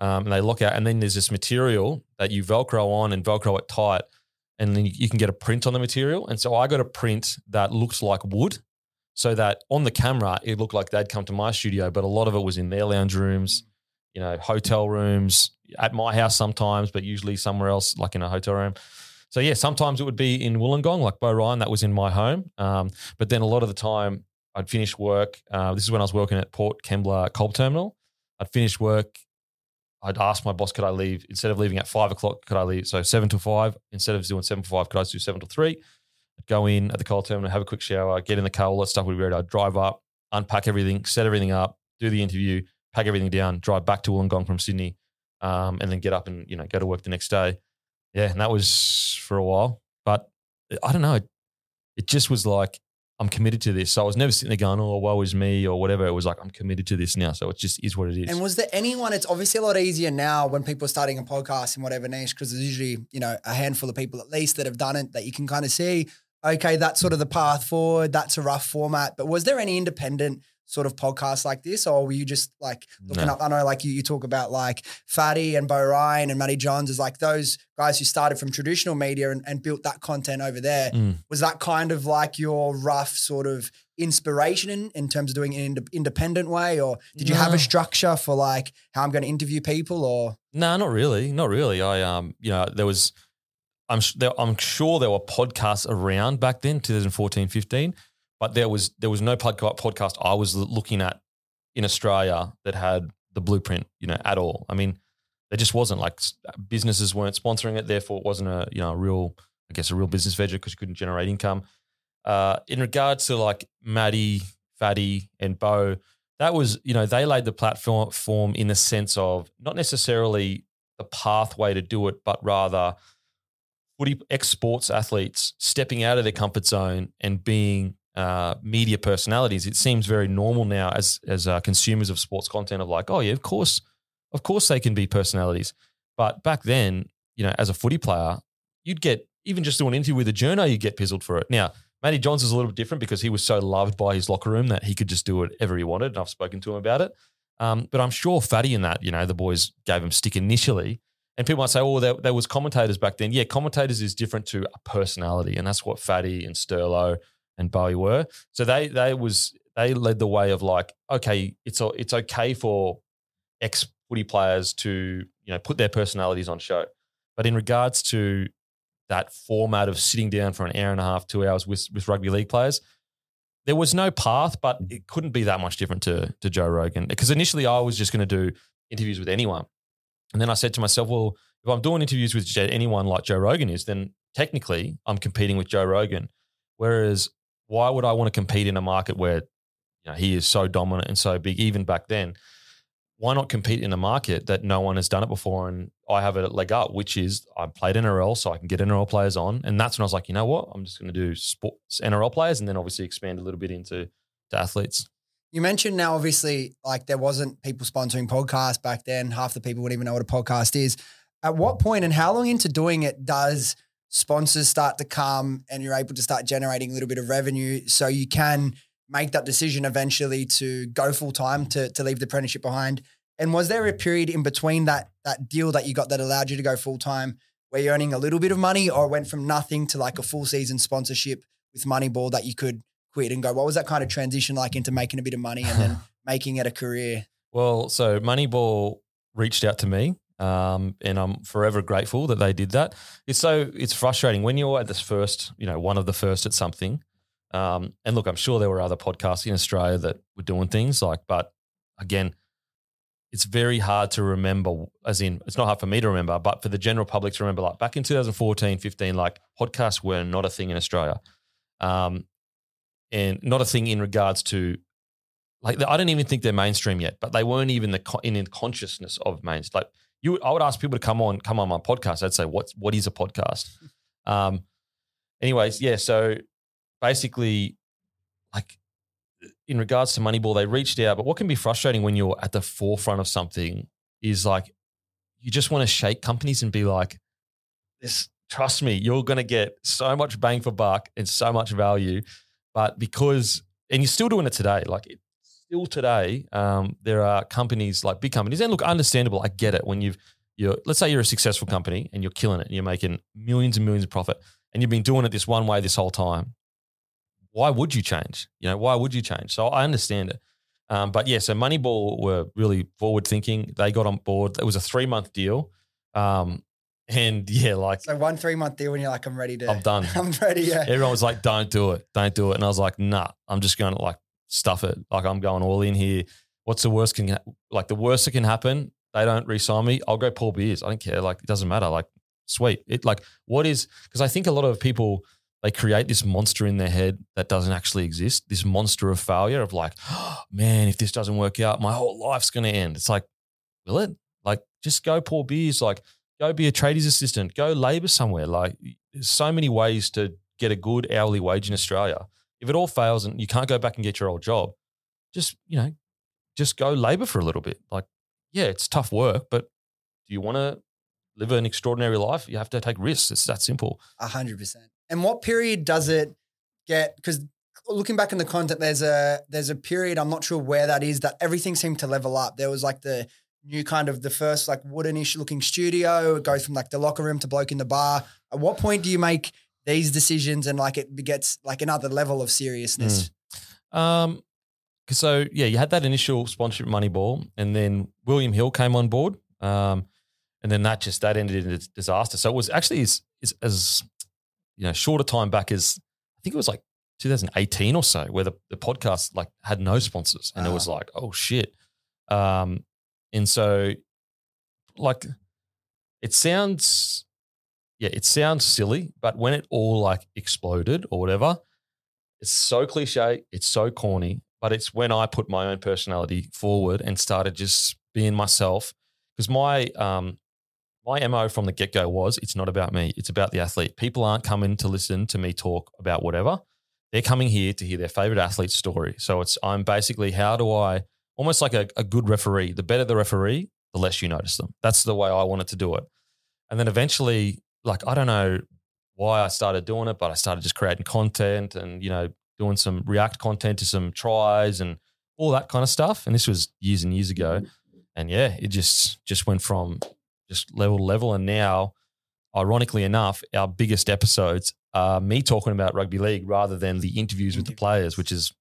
A: um, and they lock out. And then there's this material that you Velcro on and Velcro it tight, and then you, you can get a print on the material. And so I got a print that looks like wood, so that on the camera it looked like they'd come to my studio, but a lot of it was in their lounge rooms, you know, hotel rooms, at my house sometimes, but usually somewhere else, like in a hotel room. So yeah, sometimes it would be in Wollongong, like Beau Ryan, that was in my home. Um, but then a lot of the time, I'd finish work. Uh, this is when I was working at Port Kembla Coal Terminal. I'd finish work. I'd ask my boss, could I leave instead of leaving at five o'clock? Could I leave? So seven to five instead of doing seven to five, could I do seven to three? I'd go in at the coal terminal, have a quick shower, get in the car, all that stuff would be ready. I'd drive up, unpack everything, set everything up, do the interview, pack everything down, drive back to Wollongong from Sydney, um, and then get up and you know go to work the next day. Yeah, and that was for a while. But I don't know. It, it just was like I'm committed to this. So I was never sitting there going, "Oh, woe is me" or whatever. It was like I'm committed to this now. So it just is what it is.
B: And was there anyone? It's obviously a lot easier now when people are starting a podcast in whatever niche because there's usually you know a handful of people at least that have done it that you can kind of see. Okay, that's sort of the path forward. That's a rough format. But was there any independent sort of podcasts like this, or were you just like looking
A: No.
B: up? I know, like you, you talk about like Fatty and Beau Ryan and Matty Johns as like those guys who started from traditional media and, and built that content over there.
A: Mm.
B: Was that kind of like your rough sort of inspiration in, in terms of doing it in an ind- independent way, or did you have a structure for like how I'm going to interview people, or
A: No, not really. Not really. I um, you know, there was I'm there, I'm sure there were podcasts around back then, 2014, 15, but there was there was no podca- podcast I was looking at in Australia that had the blueprint, you know, at all. I mean, there just wasn't like businesses weren't sponsoring it, therefore it wasn't a, you know, a real I guess a real business venture because you couldn't generate income. Uh, in regards to like Matty, Fatty, and Beau, that was you know they laid the platform form in the sense of not necessarily the pathway to do it, but rather footy ex sports athletes stepping out of their comfort zone and being uh, media personalities. It seems very normal now as as uh, consumers of sports content of like, oh yeah, of course, of course they can be personalities. But back then, you know, as a footy player, you'd get even just doing an interview with a journo, you get pizzled for it. Now, Matty Johns is a little bit different because he was so loved by his locker room that he could just do whatever he wanted. And I've spoken to him about it. Um, but I'm sure Fatty in that, you know, the boys gave him stick initially. And people might say, oh, there, there was commentators back then. Yeah, commentators is different to a personality. And that's what Fatty and Sterlo and Bowie were. So they they was they led the way of like, okay, it's it's okay for ex footy players to, you know, put their personalities on show. But in regards to that format of sitting down for an hour and a half, two hours with, with rugby league players, there was no path, but it couldn't be that much different to, to Joe Rogan. Because initially I was just going to do interviews with anyone. And then I said to myself, well, if I'm doing interviews with anyone like Joe Rogan is, then technically I'm competing with Joe Rogan. Whereas why would I want to compete in a market where you know, he is so dominant and so big, even back then? Why not compete in a market that no one has done it before? And I have a leg up, which is I played NRL, so I can get NRL players on. And that's when I was like, you know what? I'm just going to do sports NRL players and then obviously expand a little bit into to athletes.
B: You mentioned now, obviously, like there wasn't people sponsoring podcasts back then. Half the people wouldn't even know what a podcast is. At what point and how long into doing it does sponsors start to come and you're able to start generating a little bit of revenue so you can make that decision eventually to go full time to, to leave the apprenticeship behind? And was there a period in between that that deal that you got that allowed you to go full time where you're earning a little bit of money or went from nothing to like a full season sponsorship with Moneyball that you could quit and go? What was that kind of transition like into making a bit of money and then making it a career?
A: Well, so Moneyball reached out to me, um, and I'm forever grateful that they did that. It's so it's frustrating when you're at this first, you know, one of the first at something. Um, and look, I'm sure there were other podcasts in Australia that were doing things like, but again, it's very hard to remember. As in, it's not hard for me to remember, but for the general public to remember. Like back in 2014, 15, like podcasts were not a thing in Australia, um, and not a thing in regards to like I don't even think they're mainstream yet, but they weren't even the in the consciousness of mainstream. Like you, I would ask people to come on, come on my podcast. I'd say, what what is a podcast? Um, anyways, yeah. So basically, like in regards to Moneyball, they reached out. But what can be frustrating when you're at the forefront of something is like you just want to shake companies and be like, this, trust me, you're going to get so much bang for buck and so much value. But because, and you're still doing it today, like it, still today, um, there are companies like big companies, and look, understandable. I get it when you've, you're, let's say you're a successful company and you're killing it and you're making millions and millions of profit and you've been doing it this one way this whole time. Why would you change? You know, why would you change? So I understand it. Um, but yeah, so Moneyball were really forward thinking. They got on board. It was a three month deal. Um, and yeah, like
B: So one three month deal when you're like, I'm ready to.
A: I'm done.
B: I'm ready. Yeah.
A: Everyone was like, "Don't do it, don't do it," and I was like, "Nah, I'm just going to like stuff it. Like I'm going all in here. What's the worst can like the worst that can happen? They don't re-sign me. I'll go pour beers. I don't care. Like it doesn't matter. Like sweet. It like what is because I think a lot of people they create this monster in their head that doesn't actually exist. This monster of failure of like, oh, man, if this doesn't work out, my whole life's to end. It's like, will it? Like just go pour beers. Like go be a tradies assistant. Go labor somewhere. Like there's so many ways to get a good hourly wage in Australia. If it all fails and you can't go back and get your old job, just you know, just go labor for a little bit. Like, yeah, it's tough work, but do you want to live an extraordinary life? You have to take risks. It's that simple.
B: A hundred percent. And what period does it get? Because looking back in the content, there's a there's a period I'm not sure where that is that everything seemed to level up. There was like the new kind of the first like woodenish looking studio. It goes from like the locker room to bloke in the bar. At what point do you make these decisions and like it gets like another level of seriousness?
A: Um. so yeah, you had that initial sponsorship Moneyball, and then William Hill came on board, um, and then that just that ended in a disaster. So it was actually as, as, as you know short a time back as I think it was like 2018 or so, where the, the podcast like had no sponsors, and it was like oh shit, um, and so like it sounds yeah, it sounds silly, but when it all like exploded or whatever, it's so cliche, it's so corny, but it's when I put my own personality forward and started just being myself. Because my um my MO from the get go was it's not about me, it's about the athlete. People aren't coming to listen to me talk about whatever. They're coming here to hear their favorite athlete's story. So it's I'm basically how do I almost like a, a good referee. The better the referee, the less you notice them. That's the way I wanted to do it. And then eventually, like I don't know why I started doing it, but I started just creating content and you know doing some React content to some tries and all that kind of stuff. And this was years and years ago. Mm-hmm. And yeah, it just just went from just level to level. And now, ironically enough, our biggest episodes are me talking about rugby league rather than the interviews with the players, which is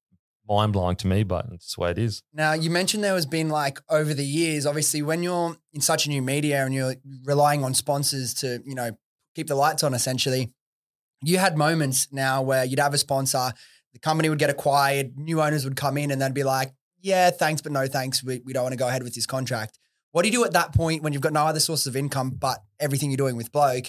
A: mind blowing to me, but it's the way it is.
B: Now, you mentioned there has been like over the years, obviously, when you're in such a new media and you're relying on sponsors to, you know, keep the lights on essentially, you had moments now where you'd have a sponsor, the company would get acquired, new owners would come in and they'd be like, yeah, thanks, but no thanks. We, we don't want to go ahead with this contract. What do you do at that point when you've got no other sources of income but everything you're doing with Bloke?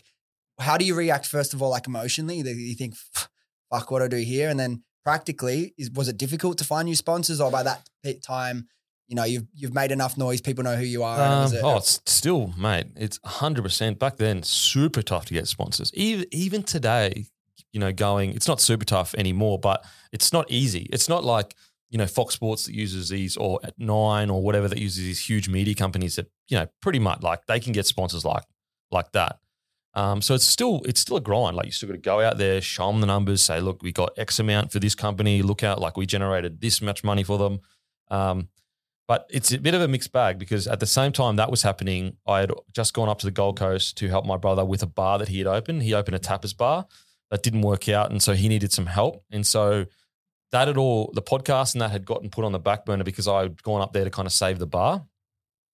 B: How do you react, first of all, like emotionally? You think, fuck, what do I do here? And then practically, is, was it difficult to find new sponsors or by that time, you know, you've you've made enough noise, people know who you are.
A: Um,
B: a-
A: oh, it's still, mate. It's hundred percent. Back then, super tough to get sponsors. Even even today, you know, going. It's not super tough anymore, but it's not easy. It's not like you know Fox Sports that uses these, or at Nine, or whatever that uses these huge media companies that you know pretty much like they can get sponsors like like that. Um, so it's still it's still a grind. Like you still got to go out there, show them the numbers, say, look, we got X amount for this company. Look out, like we generated this much money for them. Um, but it's a bit of a mixed bag because at the same time that was happening, I had just gone up to the Gold Coast to help my brother with a bar that he had opened. He opened a tapas bar that didn't work out, and so he needed some help. And so that had all the podcast and that had gotten put on the back burner because I had gone up there to kind of save the bar.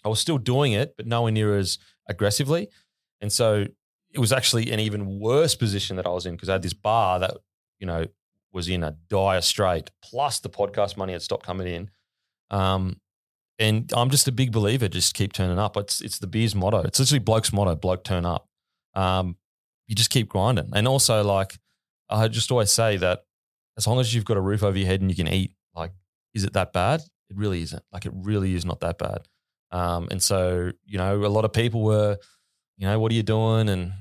A: I was still doing it, but nowhere near as aggressively. And so it was actually an even worse position that I was in because I had this bar that, you know, was in a dire strait, plus the podcast money had stopped coming in. Um, and I'm just a big believer, just keep turning up. It's it's the beer's motto. It's literally bloke's motto, bloke turn up. Um, you just keep grinding. And also like I just always say that as long as you've got a roof over your head and you can eat, like, is it that bad? It really isn't. Like it really is not that bad. Um, and so, you know, a lot of people were, you know, what are you doing? And,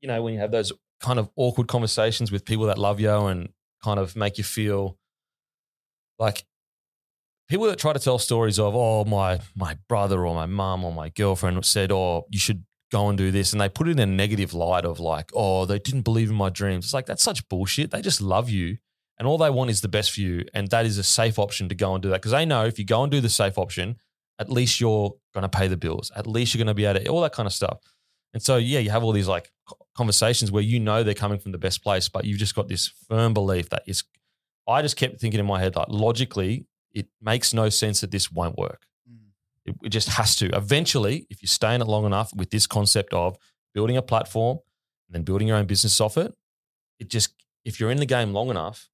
A: you know, when you have those kind of awkward conversations with people that love you and kind of make you feel like people that try to tell stories of, oh, my my brother or my mum or my girlfriend said, oh, you should go and do this. And they put it in a negative light of like, oh, they didn't believe in my dreams. It's like, that's such bullshit. They just love you. And all they want is the best for you. And that is a safe option to go and do that. Because they know if you go and do the safe option, at least you're going to pay the bills. At least you're going to be able to, all that kind of stuff. And so, yeah, you have all these like conversations where you know they're coming from the best place, but you've just got this firm belief that it's, I just kept thinking in my head, like logically, it makes no sense that this won't work.
B: Mm.
A: It, it just has to. Eventually, if you stay in it long enough with this concept of building a platform and then building your own business off it, it just, if you're in the game long enough,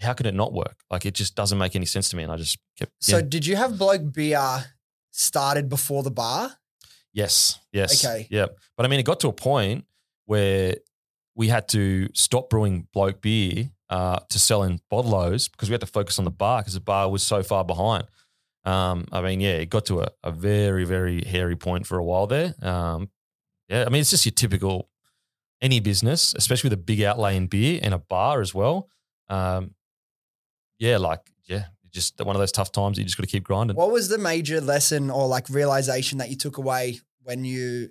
A: how could it not work? Like it just doesn't make any sense to me. And I just kept,
B: So did you have bloke beer started before the bar?
A: yes, yes.
B: Okay.
A: Yeah. But I mean, it got to a point where we had to stop brewing bloke beer uh, to sell in bottlos because we had to focus on the bar because the bar was so far behind. Um, I mean, yeah, it got to a, a very, very hairy point for a while there. Um, yeah, I mean, it's just your typical any business, especially with a big outlay in beer and a bar as well. Um, yeah, like yeah, just one of those tough times you just got to keep grinding.
B: What was the major lesson or like realization that you took away when you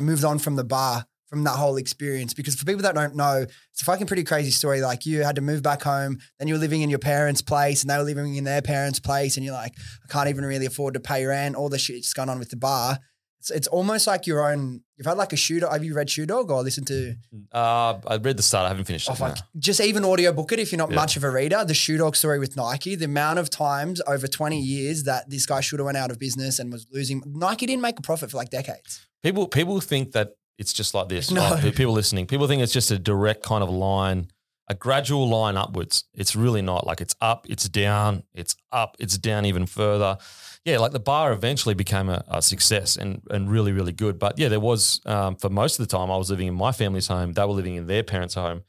B: moved on from the bar from that whole experience? Because for people that don't know, it's a fucking pretty crazy story. Like you had to move back home, then you were living in your parents' place, and they were living in their parents' place, and you're like, I can't even really afford to pay rent. All the shit's going on with the bar. It's, it's almost like your own. You've had like a shoe dog. Have you read Shoe Dog or listened to?
A: Uh, I read the start. I haven't finished
B: Oh,
A: it. no.
B: Just even audiobook it if you're not
A: Yeah.
B: much of a reader. The Shoe Dog story with Nike, the amount of times over 20 years that this guy should have went out of business and was losing. Nike didn't make a profit for like decades.
A: People people think that it's just like this.
B: No.
A: People listening, people think it's just a direct kind of line, a gradual line upwards. It's really not. Like it's up, it's down, it's up, it's down even further. Yeah, like the bar eventually became a, a success and and really really good. But yeah, there was um, for most of the time I was living in my family's home. They were living in their parents' home,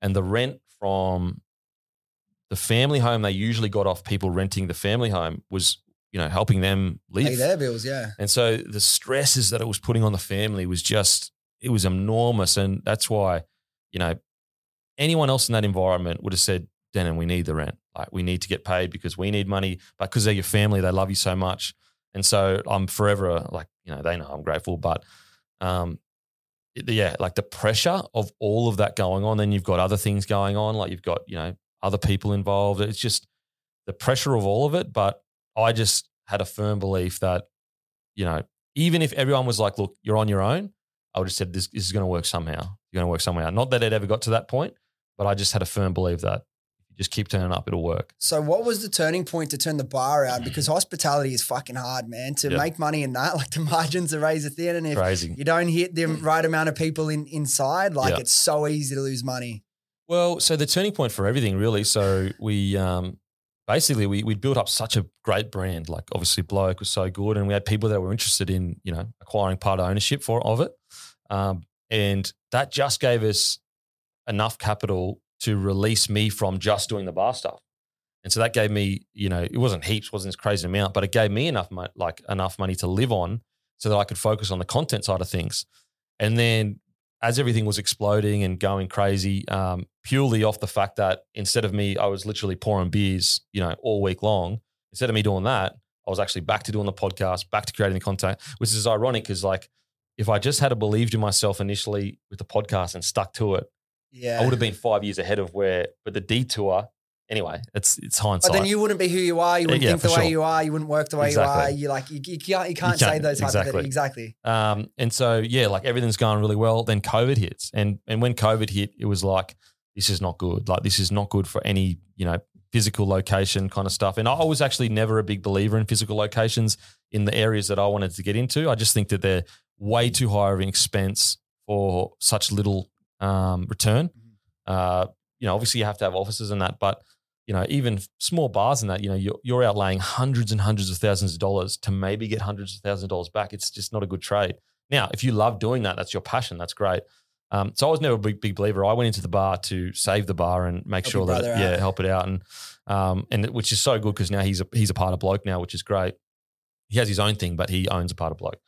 A: and the rent from the family home they usually got off people renting the family home was you know helping them live.
B: Pay their bills, yeah.
A: And so the stresses that it was putting on the family was just, it was enormous. And that's why, you know, anyone else in that environment would have said, Denan, we need the rent. Like we need to get paid because we need money, but because they're your family, they love you so much. And so I'm forever like, you know, they know I'm grateful, but um, yeah, like the pressure of all of that going on, then you've got other things going on, like you've got, you know, other people involved. It's just the pressure of all of it. But I just had a firm belief that, you know, even if everyone was like, look, you're on your own, I would have said this, this is going to work somehow. You're going to work somewhere. Not that it ever got to that point, but I just had a firm belief that if you just keep turning up, it'll work.
B: So, what was the turning point to turn the bar out? Because hospitality is fucking hard, man. To
A: Yeah.
B: make money in that, like the margins are razor thin. And if
A: Crazy.
B: you don't hit the right amount of people in, inside, like
A: Yeah.
B: it's so easy to lose money.
A: Well, so the turning point for everything, really. So we um, basically we we built up such a great brand. Like obviously, Bloke was so good, and we had people that were interested in you know acquiring part ownership for of it, um, and that just gave us enough capital to release me from just doing the bar stuff. And so that gave me, you know, it wasn't heaps, wasn't this crazy amount, but it gave me enough, mo- like enough money to live on, so that I could focus on the content side of things. And then as everything was exploding and going crazy, um, purely off the fact that instead of me, I was literally pouring beers, you know, all week long. Instead of me doing that, I was actually back to doing the podcast, back to creating the content, which is ironic because like if I just had believed in myself initially with the podcast and stuck to it,
B: Yeah.
A: I would have been five years ahead of where. But the detour, anyway, it's it's hindsight.
B: But then you wouldn't be who you are. You wouldn't
A: Yeah,
B: think the way
A: sure.
B: you are. You wouldn't work the way
A: Exactly.
B: you are. You like you, you can't you can't
A: You
B: say those types of things. Exactly.
A: Um, and so yeah, like everything's going really well. Then COVID hits, and and when COVID hit, it was like this is not good. Like this is not good for any you know physical location kind of stuff. And I was actually never a big believer in physical locations in the areas that I wanted to get into. I just think that they're way too high of an expense for such little um, return. Uh, you know, obviously you have to have offices and that, but you know, even small bars and that, you know, you're, you're outlaying hundreds and hundreds of thousands of dollars to maybe get hundreds of thousands of dollars back. It's just not a good trade. Now, if you love doing that, that's your passion. That's great. Um, so I was never a big, big believer. I went into the bar to save the bar and make
B: Help
A: sure that, it, yeah, help it out. And, um, and which is so good because now he's a, he's a part of bloke now, which is great. He has his own thing, but he owns a part of bloke.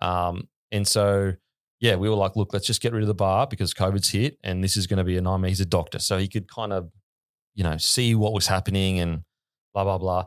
A: Um, and so, yeah, we were like, look, let's just get rid of the bar because COVID's hit and this is going to be a nightmare. He's a doctor. So he could kind of, you know, see what was happening and blah, blah, blah.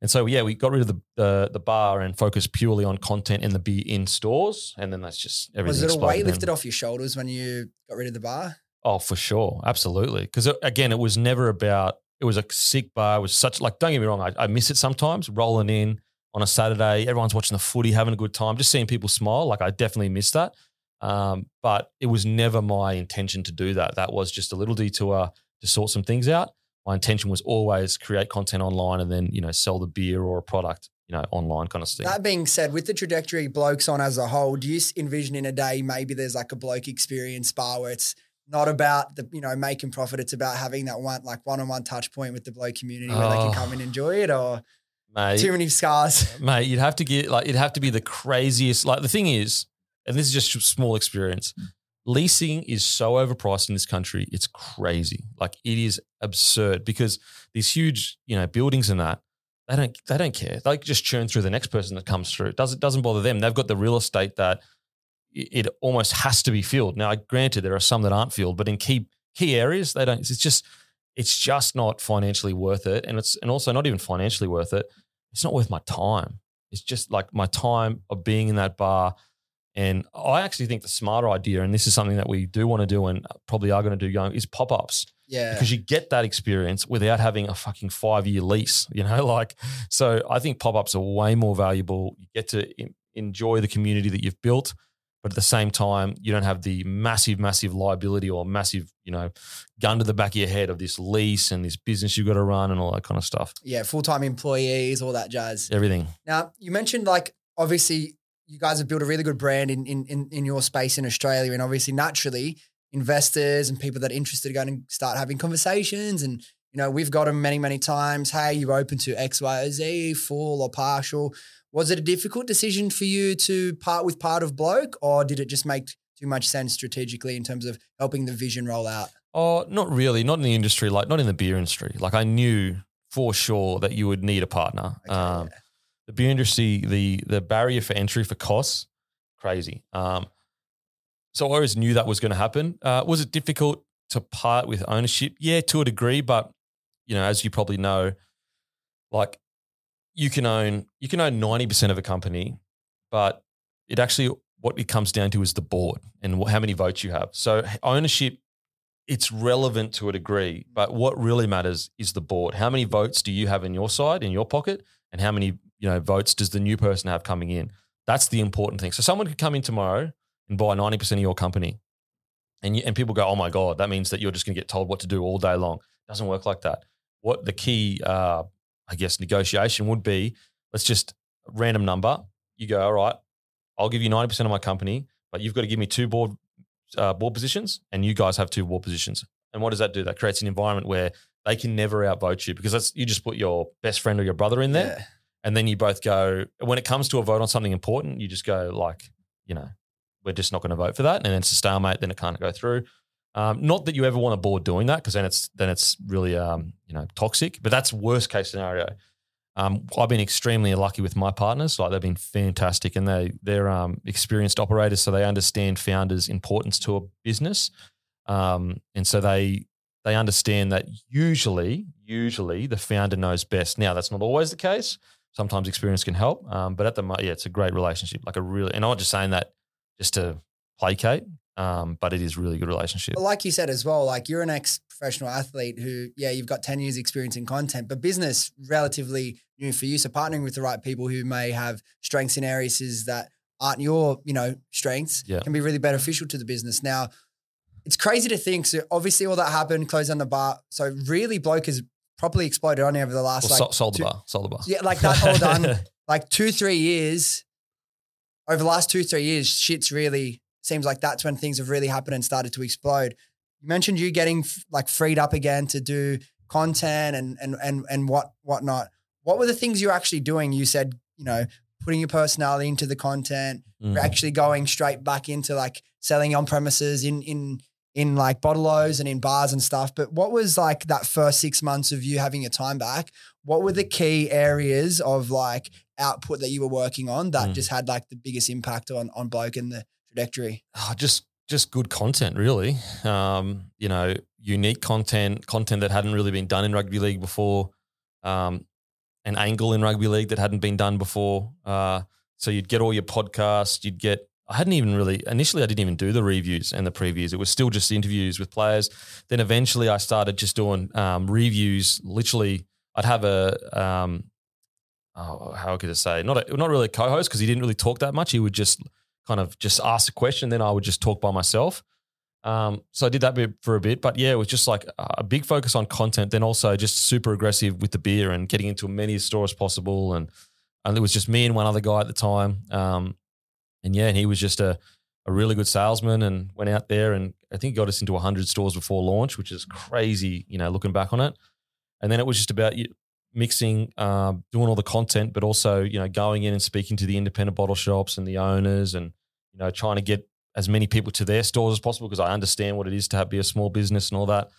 A: And so yeah, we got rid of the the, the bar and focused purely on content and the beer in stores, and then that's just everything.
B: Was it a weight
A: then.
B: lifted off your shoulders when you got rid of the bar?
A: Oh, for sure, absolutely. Because uh, again, it was never about. It was a sick bar. It was such like. Don't get me wrong. I, I miss it sometimes. Rolling in on a Saturday, everyone's watching the footy, having a good time, just seeing people smile. Like I definitely miss that. Um, but it was never my intention to do that. That was just a little detour to sort some things out. My intention was always create content online and then you know sell the beer or a product you know online kind of thing.
B: That being said, with the trajectory blokes on as a whole, do you envision in a day maybe there's like a bloke experience bar where it's not about the you know making profit, it's about having that one like one on one touch point with the bloke community where they can
A: Oh.
B: come and enjoy it, or
A: Mate,
B: too many scars.
A: mate, you'd have to get like it'd have to be the craziest. Like the thing is, and this is just a small experience. Leasing is so overpriced in this country. It's crazy. Like it is absurd because these huge, you know, buildings and that they don't they don't care. They just churn through the next person that comes through. It doesn't doesn't bother them. They've got the real estate that it it almost has to be filled. Now, granted, there are some that aren't filled, but in key key areas, they don't. It's just it's just not financially worth it, and it's and also not even financially worth it. It's not worth my time. It's just like my time of being in that bar. And I actually think the smarter idea, and this is something that we do want to do and probably are going to do going, is pop ups
B: Yeah.
A: because you get that experience without having a fucking five year lease, you know, like, so I think pop ups are way more valuable. You get to en- enjoy the community that you've built, but at the same time, you don't have the massive, massive liability or massive, you know, gun to the back of your head of this lease and this business you've got to run and all that kind of stuff.
B: yeah, full time employees, all that jazz.
A: Everything.
B: Now, you mentioned like obviously you guys have built a really good brand in in in, in your space in Australia, and obviously naturally investors and people that are interested are going to start having conversations and. You know, we've got them many, many times. Hey, you're open to X, Y, or Z, full or partial. Was it a difficult decision for you to part with part of Bloke, or did it just make too much sense strategically in terms of helping the vision roll out?
A: Oh, not really. Not in the industry, like not in the beer industry. Like I knew for sure that you would need a partner.
B: Okay,
A: um,
B: yeah.
A: the beer industry, the the barrier for entry for costs, crazy. Um, so I always knew that was going to happen. Uh, was it difficult to part with ownership? Yeah, to a degree, but you know, as you probably know, like you can own you can own ninety percent of a company, but it actually what it comes down to is the board and how many votes you have. So ownership. It's relevant to a degree, but what really matters is the board. How many votes do you have in your side, in your pocket, and how many you know votes does the new person have coming in? That's the important thing. So someone could come in tomorrow and buy ninety percent of your company, and you, and people go, "Oh my god, that means that you're just going to get told what to do all day long." It doesn't work like that. What the key, uh, I guess, negotiation would be: let's just random number. You go, all right, I'll give you ninety percent of my company, but you've got to give me two board uh, board positions, and you guys have two board positions. And what does that do? That creates an environment where they can never outvote you because that's you just put your best friend or your brother in there,
B: Yeah.
A: and then you both go. When it comes to a vote on something important, you just go like, you know, we're just not going to vote for that, and then it's a stalemate. Then it can't go through. Um, not that you ever want a board doing that because then it's then it's really um, you know toxic. But that's worst case scenario. Um, I've been extremely lucky with my partners. Like they've been fantastic, and they they're um, experienced operators, so they understand founders' importance to a business, um, and so they they understand that usually usually the founder knows best. Now that's not always the case. Sometimes experience can help, um, but at the yeah, it's a great relationship. Like a really, and I'm not just saying that just to placate, um, but it is really good relationship.
B: But like you said as well, like you're an ex-professional athlete who, yeah, you've got 10 years experience in content, but business relatively new for you. So partnering with the right people who may have strengths in areas is that aren't your, you know, strengths
A: Yeah.
B: can be really beneficial to the business. Now, it's crazy to think. So obviously all that happened, closed down the bar. So really bloke has properly exploded on over the last
A: Well,
B: like
A: so- sold the
B: two-
A: bar, sold the bar.
B: Yeah, like that all done. like two, three years, over the last two, three years, shit's really seems like that's when things have really happened and started to explode. You mentioned you getting f- like freed up again to do content and and and and what whatnot. What were the things you're actually doing? You said, you know, putting your personality into the content,
A: Mm.
B: you're actually going straight back into like selling on premises in in in like bottle-os and in bars and stuff. But what was like that first six months of you having your time back? What were the key areas of like output that you were working on that
A: Mm.
B: just had like the biggest impact on on bloke and the trajectory?
A: Oh, just just good content, really. Um, you know, unique content, content that hadn't really been done in rugby league before, um, an angle in rugby league that hadn't been done before. Uh, so you'd get all your podcasts, you'd get I hadn't even really initially I didn't even do the reviews and the previews. It was still just interviews with players. Then eventually I started just doing um, reviews. Literally, I'd have a um, oh, how could I say not a, not really a co-host because he didn't really talk that much. He would just kind of just ask a question, then I would just talk by myself. Um, so I did that bit for a bit, but yeah, it was just like a big focus on content. Then also just super aggressive with the beer and getting into as many stores as possible. And and it was just me and one other guy at the time. Um, and yeah, and he was just a, a really good salesman and went out there and I think got us into 100 stores before launch, which is crazy, you know, looking back on it. And then it was just about mixing, uh, doing all the content, but also, you know, going in and speaking to the independent bottle shops and the owners and, you know, trying to get as many people to their stores as possible because I understand what it is to have, be a small business and all that.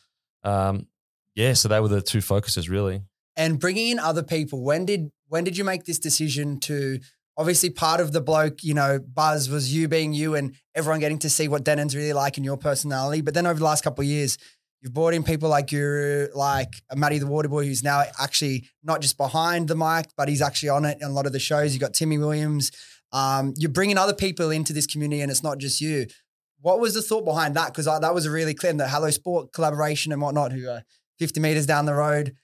A: Um, yeah, so they were the two focuses really.
B: And bringing in other people, when did when did you make this decision to obviously part of the bloke, you know, buzz was you being you and everyone getting to see what Denan's really like and your personality. But then over the last couple of years, you've brought in people like Guru, like Matty the Waterboy, who's now actually not just behind the mic, but he's actually on it in a lot of the shows. You've got Timmy Williams. Um, you're bringing other people into this community, and it's not just you. What was the thought behind that? Because that was a really clear the Hello Sport collaboration and whatnot. Who are 50 meters down the road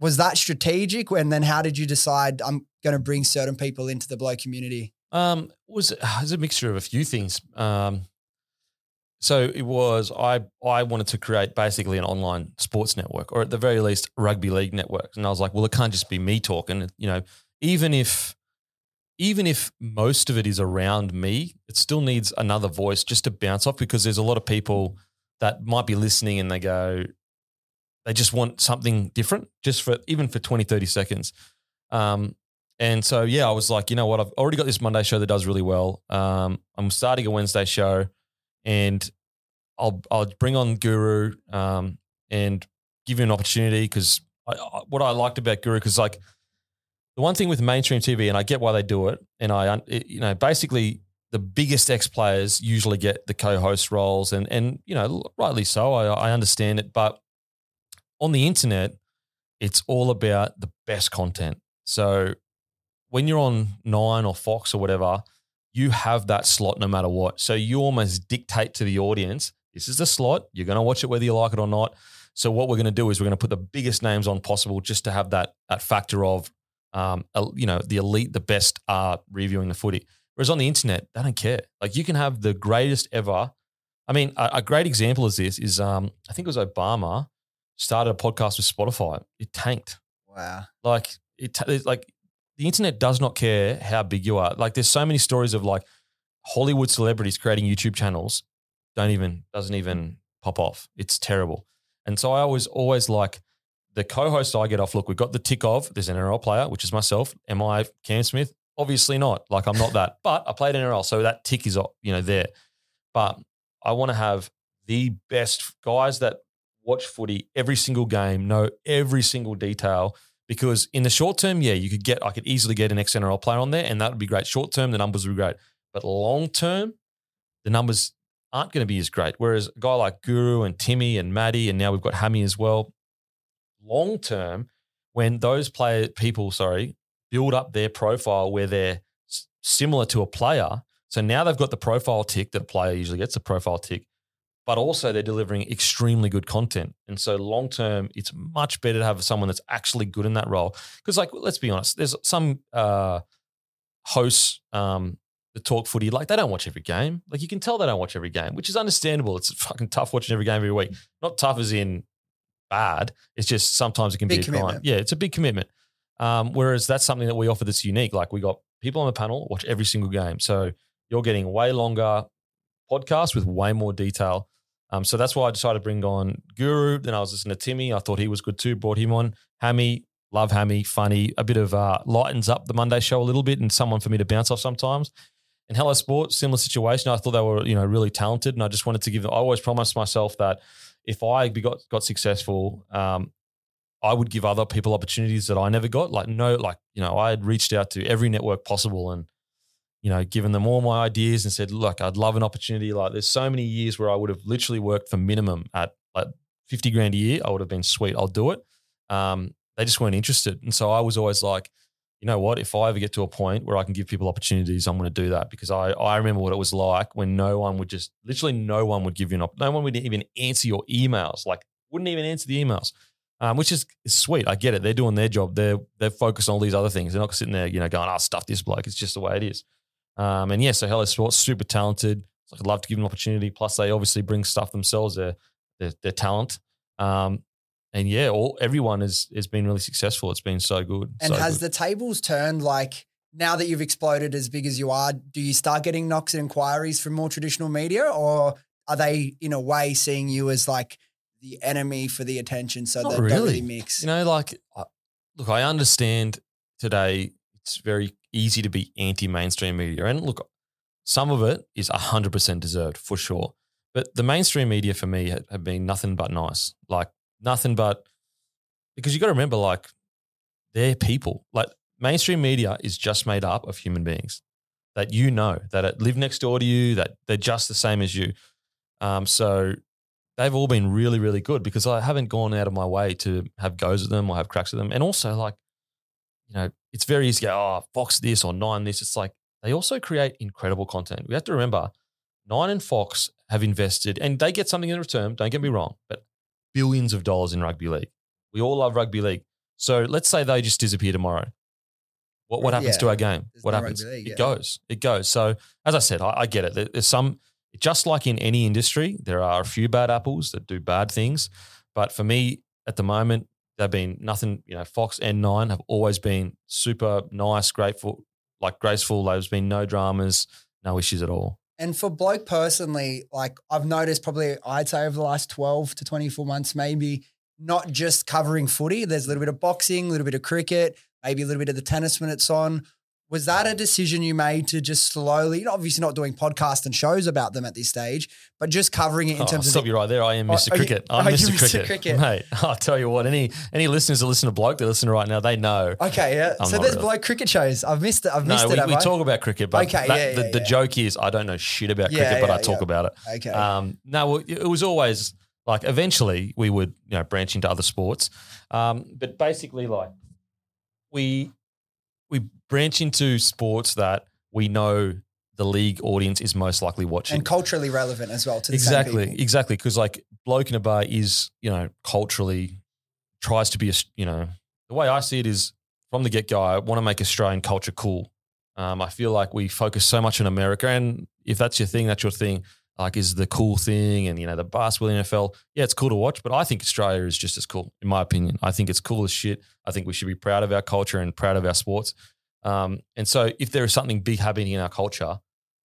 B: was that strategic? And then how did you decide I'm going to bring certain people into the blow community?
A: Um, was it was a mixture of a few things. Um, so it was I I wanted to create basically an online sports network, or at the very least, rugby league network. And I was like, well, it can't just be me talking. You know, even if even if most of it is around me, it still needs another voice just to bounce off because there's a lot of people that might be listening and they go, they just want something different, just for even for 20, 30 seconds. Um, and so, yeah, I was like, you know what? I've already got this Monday show that does really well. Um, I'm starting a Wednesday show, and I'll I'll bring on Guru um, and give you an opportunity because what I liked about Guru because like the one thing with mainstream TV, and I get why they do it, and I you know basically the biggest ex players usually get the co-host roles, and and you know rightly so. I, I understand it, but on the internet, it's all about the best content. So when you're on Nine or Fox or whatever, you have that slot no matter what. So you almost dictate to the audience, this is the slot. You're going to watch it whether you like it or not. So what we're going to do is we're going to put the biggest names on possible just to have that that factor of, um, you know, the elite, the best are reviewing the footy. Whereas on the internet, they don't care. Like you can have the greatest ever. I mean, a, a great example of this is um, I think it was Obama started a podcast with Spotify. It tanked.
B: Wow.
A: Like it, like the internet does not care how big you are. Like there's so many stories of like Hollywood celebrities creating YouTube channels don't even doesn't even pop off. It's terrible. And so I always always like the co-host I get off. Look, we've got the tick of there's an NRL player, which is myself. Am I Cam Smith? Obviously not. Like I'm not that. But I played NRL, so that tick is you know there. But I want to have the best guys that watch footy every single game, know every single detail. Because in the short term, yeah, you could get, I could easily get an ex NRL player on there, and that would be great. Short term, the numbers would be great. But long term, the numbers aren't going to be as great. Whereas a guy like Guru and Timmy and Matty, and now we've got Hammy as well. Long term, when those player people, sorry, build up their profile where they're similar to a player. So now they've got the profile tick that a player usually gets a profile tick but also they're delivering extremely good content. And so long term, it's much better to have someone that's actually good in that role. Because, like, let's be honest, there's some uh, hosts um, that talk footy, like, they don't watch every game. Like, you can tell they don't watch every game, which is understandable. It's fucking tough watching every game every week. Not tough as in bad. It's just sometimes it can big be a commitment. crime. Yeah, it's a big commitment. Um, whereas that's something that we offer that's unique. Like, we got people on the panel watch every single game. So you're getting way longer podcast with way more detail um, so that's why I decided to bring on Guru. Then I was listening to Timmy. I thought he was good too. Brought him on. Hammy, love Hammy, funny, a bit of uh, lightens up the Monday show a little bit, and someone for me to bounce off sometimes. And Hello Sports, similar situation. I thought they were you know really talented, and I just wanted to give. Them, I always promised myself that if I got got successful, um, I would give other people opportunities that I never got. Like no, like you know, I had reached out to every network possible, and you know, given them all my ideas and said, look, I'd love an opportunity. Like there's so many years where I would have literally worked for minimum at like 50 grand a year. I would have been sweet. I'll do it. Um, they just weren't interested. And so I was always like, you know what? If I ever get to a point where I can give people opportunities, I'm going to do that because I, I remember what it was like when no one would just literally no one would give you an op- no one would even answer your emails, like wouldn't even answer the emails, um, which is, is sweet. I get it. They're doing their job. They're they're focused on all these other things. They're not sitting there, you know, going, "Oh, stuff this bloke." It's just the way it is. Um, and yeah, so Hello Sports, super talented. So I'd love to give them an opportunity. Plus, they obviously bring stuff themselves. Their their, their talent. Um, and yeah, all everyone has has been really successful. It's been so good.
B: And
A: so
B: has
A: good.
B: the tables turned like now that you've exploded as big as you are, do you start getting knocks and inquiries from more traditional media or are they in a way seeing you as like the enemy for the attention so
A: Not
B: that don't
A: really.
B: really mix?
A: You know, like, look, I understand today it's very easy to be anti mainstream media. And look, some of it is 100% deserved for sure. But the mainstream media for me have been nothing but nice. Like, nothing but, because you got to remember, like, they're people. Like, mainstream media is just made up of human beings that you know, that live next door to you, that they're just the same as you. Um, so they've all been really, really good because I haven't gone out of my way to have goes at them or have cracks at them. And also, like, you know, it's very easy to go, oh, Fox this or Nine this. It's like they also create incredible content. We have to remember Nine and Fox have invested and they get something in return, don't get me wrong, but billions of dollars in rugby league. We all love rugby league. So let's say they just disappear tomorrow. What, what happens
B: Yeah.
A: to our game?
B: There's
A: what
B: no
A: happens?
B: league,
A: it goes. It goes. So as I said, I, I get it. There's some, just like in any industry, there are a few bad apples that do bad things. But for me, at the moment, they've been nothing, you know, Fox and Nine have always been super nice, grateful, like graceful. There's been no dramas, no issues at all.
B: And for bloke personally, like I've noticed probably I'd say over the last 12 to 24 months, maybe not just covering footy. There's a little bit of boxing, a little bit of cricket, maybe a little bit of the tennis when it's on. Was that a decision you made to just slowly, obviously not doing podcasts and shows about them at this stage, but just covering it in
A: Oh,
B: terms
A: stop
B: of
A: you right there. I am
B: Oh,
A: Mr.
B: are you-
A: Cricket. I'm
B: are you
A: Mr.
B: Mr.
A: Cricket.
B: Cricket?
A: Mate, I'll tell you what, any any listeners that listen to Bloke that listen right now, they know.
B: Okay, yeah.
A: I'm
B: so there's
A: really.
B: bloke cricket shows. I've missed it. I've missed
A: No,
B: it.
A: we, we
B: I?
A: talk about cricket, but
B: Okay,
A: that-
B: yeah,
A: the,
B: yeah,
A: the joke is I don't know shit about
B: Yeah,
A: cricket, but I talk
B: yeah.
A: about it.
B: Okay.
A: Um, no, it was always like eventually we would you know branch into other sports, um, but basically like we we branch into sports that we know the league audience is most likely watching.
B: and culturally relevant as well to the
A: exactly, exactly, because like bloke in a bar is you know culturally tries to be a you know the way I see it is from the get go. I want to make Australian culture cool. Um, I feel like we focus so much on America, and if that's your thing, that's your thing. Like, is the cool thing, and you know, the basketball NFL. Yeah, it's cool to watch, but I think Australia is just as cool, in my opinion. I think it's cool as shit. I think we should be proud of our culture and proud of our sports. Um, and so, if there is something big happening in our culture,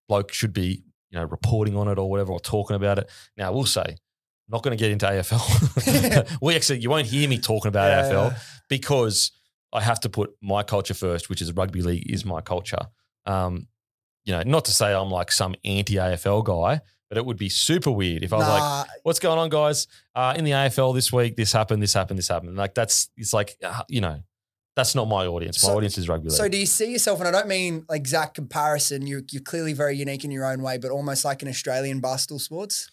A: bloke should be, you know, reporting on it or whatever, or talking about it. Now, I will say, I'm not going to get into AFL. we actually, you won't hear me talking about
B: Yeah,
A: AFL
B: yeah.
A: because I have to put my culture first, which is rugby league is my culture. Um, you know, not to say I'm like some anti AFL guy, but it would be super weird if I was like, "What's going on, guys? Uh, in the AFL this week, this happened, this happened, this happened." Like that's it's like uh, you know, that's not my audience. My
B: So-
A: audience is rugby league.
B: So do you see yourself, and I don't mean like exact comparison, you're, you're clearly very unique in your own way, but almost like an Australian Barstool Sports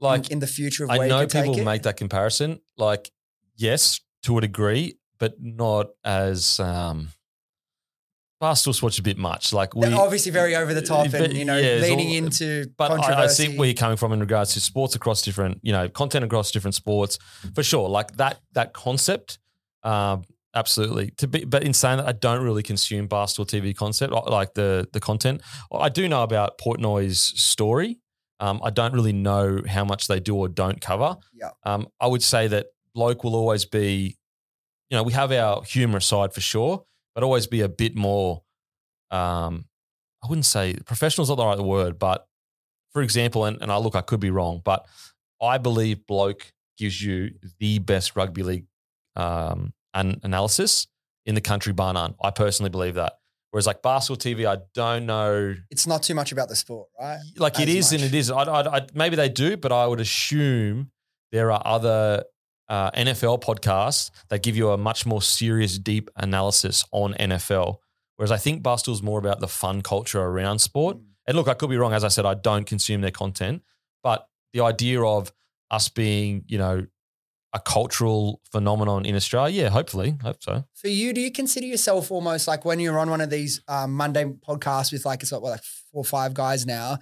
A: like
B: in, the future of
A: I know
B: you
A: people make that comparison. Like, yes, to a degree, but not as um Barstool Sports a bit much. Like we
B: They're obviously very over the top
A: But,
B: and, you know,
A: yeah, it's
B: leaning
A: all-
B: into
A: but I, I see where you're coming from in regards to sports across different, you know, content across different sports for sure. Like that that concept, um, absolutely. To be, but in saying that, I don't really consume Barstool TV concept like the the content. I do know about Portnoy's story. Um, I don't really know how much they do or don't cover.
B: Yeah.
A: Um, I would say that bloke will always be, you know, we have our humorous side for sure, but always be a bit more. Um, I wouldn't say professional's not the right word, but for example, and, and I look, I could be wrong, but I believe bloke gives you the best rugby league um, an analysis in the country, bar none. I personally believe that. Whereas like Barstool TV, I don't know.
B: it's not too much about the sport, right?
A: Like it
B: As
A: is and
B: much.
A: it is. I, I, I, maybe they do, but I would assume there are other uh, NFL podcasts that give you a much more serious, deep analysis on NFL. Whereas I think Barstool's more about the fun culture around sport.
B: Mm.
A: And look, I could be wrong. As I said, I don't consume their content, but the idea of us being, you know, a cultural phenomenon in Australia? Yeah, hopefully, hope so.
B: For you, do you consider yourself almost like when you're on one of these um, Monday podcasts with like it's what, like four or five guys now?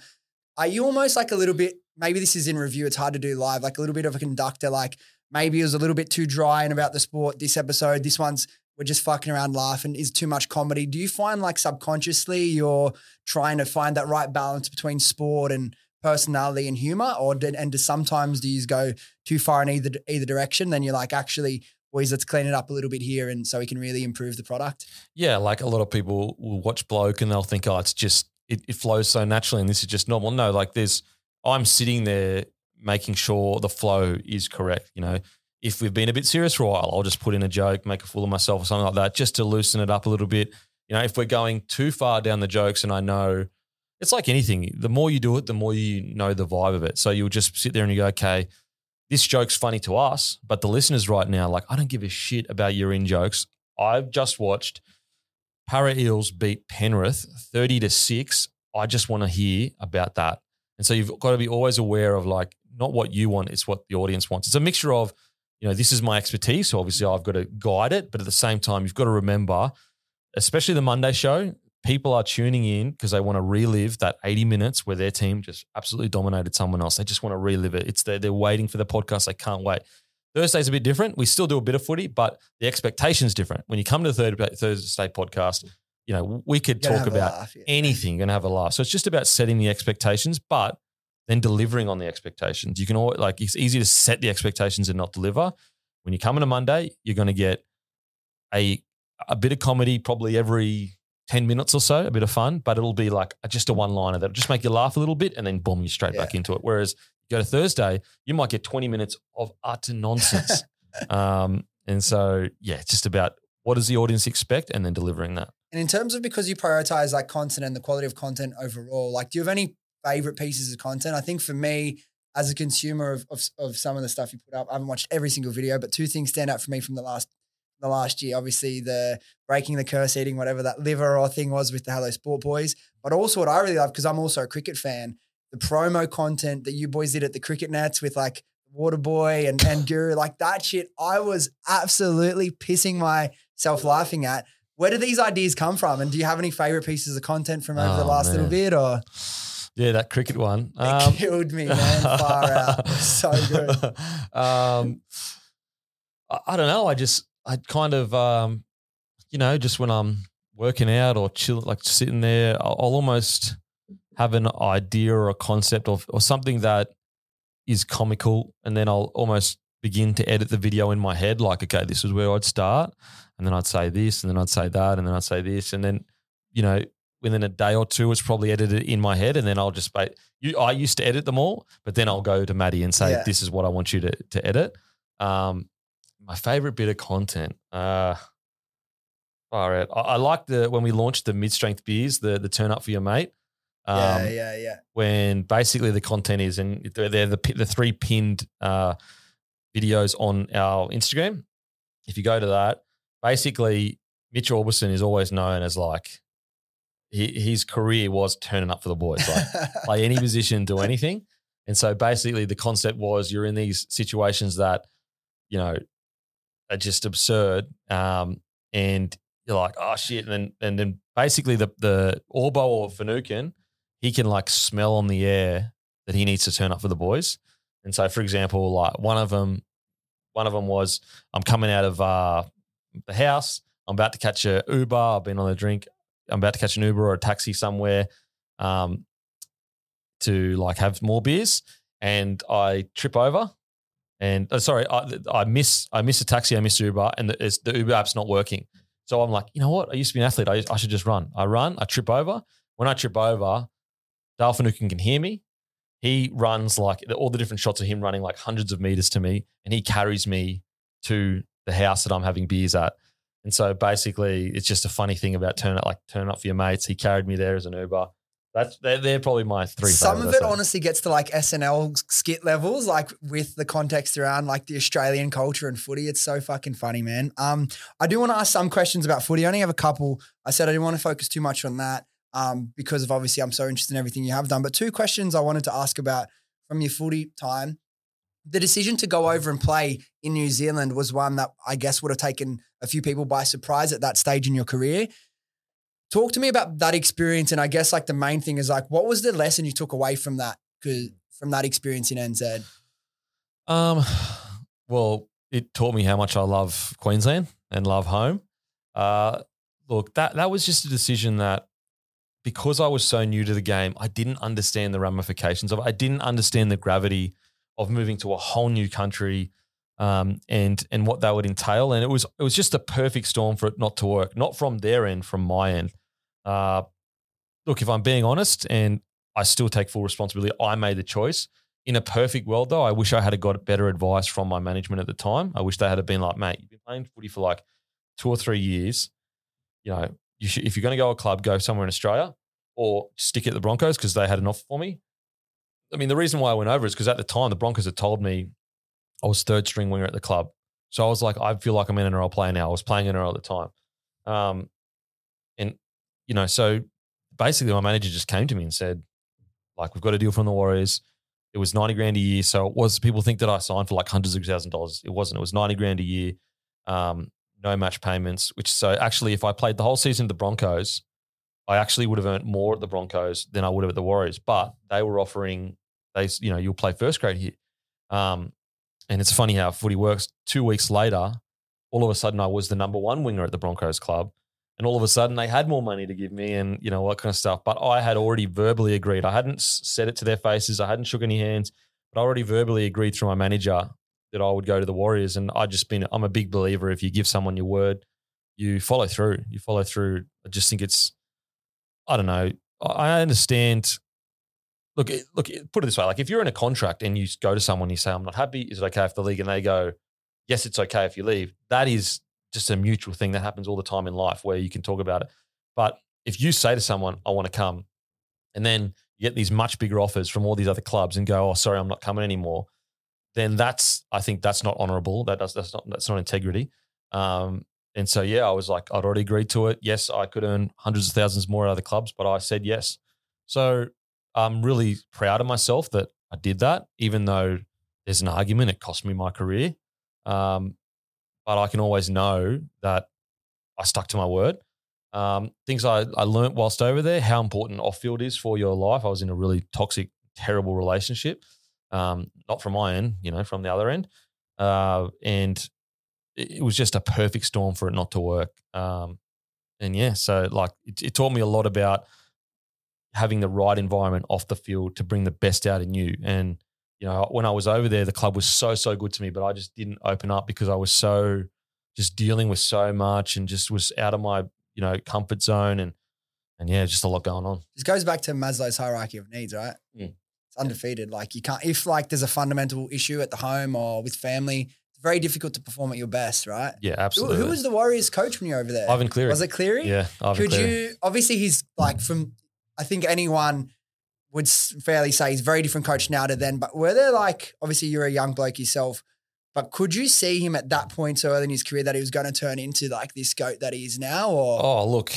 B: Are you almost like a little bit? Maybe this is in review. It's hard to do live. Like a little bit of a conductor. Like maybe it was a little bit too dry and about the sport this episode. This one's we're just fucking around laughing is too much comedy. Do you find like subconsciously you're trying to find that right balance between sport and personality and humor, or did, and do sometimes do you go too far in either either direction? Then you're like, actually, boys, let's clean it up a little bit here, and so we can really improve the product.
A: Yeah, like a lot of people will watch bloke and they'll think, oh, it's just it, it flows so naturally, and this is just normal. No, like there's I'm sitting there making sure the flow is correct. You know, if we've been a bit serious for a while, I'll just put in a joke, make a fool of myself or something like that, just to loosen it up a little bit. You know, if we're going too far down the jokes and I know it's like anything, the more you do it, the more you know the vibe of it. So you'll just sit there and you go, okay, this joke's funny to us, but the listeners right now, like, I don't give a shit about your in jokes. I've just watched Parra Eels beat Penrith 30 to 6. I just want to hear about that. And so you've got to be always aware of like not what you want, it's what the audience wants. It's a mixture of, you know, this is my expertise. So obviously I've got to guide it. But at the same time, you've got to remember, especially the Monday show, people are tuning in because they want to relive that 80 minutes where their team just absolutely dominated someone else. They just want to relive it. It's they're, they're waiting for the podcast. They can't wait. Thursday's a bit different. We still do a bit of footy, but the expectation's different. When you come to the third Thursday podcast, you know, we could talk about laugh, yeah. anything and have a laugh. So it's just about setting the expectations, but then delivering on the expectations. You can always, like, it's easy to set the expectations and not deliver. When you come on a Monday, you're going to get a, a bit of comedy probably every 10 minutes or so, a bit of fun, but it'll be like just a one liner that'll just make you laugh a little bit and then boom, you're straight yeah. back into it. Whereas you go to Thursday, you might get 20 minutes of utter nonsense. um, and so, yeah, it's just about what does the audience expect and then delivering that.
B: And in terms of because you prioritize like content and the quality of content overall, like do you have any favorite pieces of content? I think for me, as a consumer of, of, of some of the stuff you put up, I haven't watched every single video, but two things stand out for me from the last the last year. Obviously, the breaking the curse, eating whatever that liver or thing was with the Hello Sport Boys. But also, what I really love because I'm also a cricket fan, the promo content that you boys did at the cricket nets with like Water Boy and, and Guru, like that shit, I was absolutely pissing myself laughing at. Where do these ideas come from? And do you have any favorite pieces of content from over oh, the last man. little bit or?
A: Yeah, that cricket one.
B: It um, killed me, man. Far out. So good.
A: Um, I, I, don't know. I just, I kind of, um, you know, just when I'm working out or chill, like sitting there, I'll, I'll almost have an idea or a concept of or something that is comical, and then I'll almost begin to edit the video in my head. Like, okay, this is where I'd start, and then I'd say this, and then I'd say that, and then I'd say this, and then, you know, within a day or two, it's probably edited in my head, and then I'll just. You, I used to edit them all, but then I'll go to Matty and say, yeah. "This is what I want you to to edit." Um, my favorite bit of content. Uh, all right, I, I like the when we launched the mid strength beers, the the turn up for your mate.
B: Um, yeah, yeah, yeah.
A: When basically the content is, and they're, they're the the three pinned uh, videos on our Instagram. If you go to that, basically Mitch Aubusson is always known as like he, his career was turning up for the boys, like play any position, do anything. And so basically the concept was you're in these situations that, you know, are just absurd. Um, and you're like, oh shit. And then and then basically the the Orbo or Finucane, he can like smell on the air that he needs to turn up for the boys. And so, for example, like one of them, one of them was, I'm coming out of uh, the house. I'm about to catch a Uber. I've been on a drink. I'm about to catch an Uber or a taxi somewhere um, to like have more beers, and I trip over. And uh, sorry, I, I miss I miss a taxi. I miss Uber, and the, the Uber app's not working. So I'm like, you know what? I used to be an athlete. I, I should just run. I run. I trip over. When I trip over, Dale can hear me he runs like all the different shots of him running like hundreds of meters to me, and he carries me to the house that I'm having beers at. And so basically, it's just a funny thing about turn up, like turn up for your mates. He carried me there as an Uber. That's they're, they're probably my three.
B: Some of it honestly gets to like SNL skit levels, like with the context around like the Australian culture and footy. It's so fucking funny, man. Um, I do want to ask some questions about footy. I only have a couple. I said I didn't want to focus too much on that um, because of obviously I'm so interested in everything you have done. But two questions I wanted to ask about from your footy time. the decision to go over and play in New Zealand was one that I guess would have taken a few people by surprise at that stage in your career. Talk to me about that experience, and I guess like the main thing is like, what was the lesson you took away from that? Cause From that experience in NZ.
A: Um, well, it taught me how much I love Queensland and love home. Uh, look, that that was just a decision that because I was so new to the game, I didn't understand the ramifications of it. I didn't understand the gravity of moving to a whole new country um, and and what that would entail. And it was it was just a perfect storm for it not to work. Not from their end, from my end. Uh, look, if I'm being honest, and I still take full responsibility, I made the choice. In a perfect world, though, I wish I had got better advice from my management at the time. I wish they had been like, mate, you've been playing footy for like two or three years. You know, you should, if you're going to go a club, go somewhere in Australia or stick at the Broncos because they had an offer for me. I mean, the reason why I went over is because at the time the Broncos had told me I was third string winger at the club. So I was like, I feel like I'm in an NRL player now. I was playing NRL at the time. Um, and, you know, so basically my manager just came to me and said, like, we've got a deal from the Warriors. It was 90 grand a year. So it was, people think that I signed for like hundreds of thousand dollars. It wasn't. It was 90 grand a year, um, no match payments, which so actually, if I played the whole season at the Broncos, I actually would have earned more at the Broncos than I would have at the Warriors. But they were offering, they, you know, you'll play first grade here. Um, and it's funny how footy works. Two weeks later, all of a sudden I was the number one winger at the Broncos club. And all of a sudden they had more money to give me and, you know, what kind of stuff. But I had already verbally agreed. I hadn't said it to their faces. I hadn't shook any hands, but I already verbally agreed through my manager that I would go to the Warriors. And I just been, I'm a big believer if you give someone your word, you follow through. You follow through. I just think it's, I don't know. I understand look, look, put it this way: like if you're in a contract and you go to someone, and you say, "I'm not happy. Is it okay if the league?" and they go, "Yes, it's okay if you leave." That is just a mutual thing that happens all the time in life where you can talk about it. But if you say to someone, "I want to come," and then you get these much bigger offers from all these other clubs and go, "Oh, sorry, I'm not coming anymore," then that's I think that's not honourable. That does that's not that's not integrity. Um, and so yeah, I was like, I'd already agreed to it. Yes, I could earn hundreds of thousands more at other clubs, but I said yes. So I'm really proud of myself that I did that, even though there's an argument, it cost me my career. Um, but I can always know that I stuck to my word. Um, things I, I learned whilst over there, how important off field is for your life. I was in a really toxic, terrible relationship, um, not from my end, you know, from the other end. Uh, and it, was just a perfect storm for it not to work. Um, and yeah, so like it, it taught me a lot about having the right environment off the field to bring the best out in you. And, you know, when I was over there, the club was so, so good to me, but I just didn't open up because I was so just dealing with so much and just was out of my, you know, comfort zone. And, and yeah, just a lot going on.
B: This goes back to Maslow's hierarchy of needs, right? Mm. It's undefeated. Like you can't, if like there's a fundamental issue at the home or with family, it's very difficult to perform at your best, right?
A: Yeah, absolutely.
B: Who, who was the Warriors coach when you were over there?
A: Ivan Cleary.
B: Was it Cleary?
A: Yeah,
B: Ivan Could Cleary. you, obviously he's like from I think anyone would fairly say he's a very different coach now to then. But were there like, obviously you're a young bloke yourself, but could you see him at that point so early in his career that he was going to turn into like this goat that he is now? Or
A: oh, look,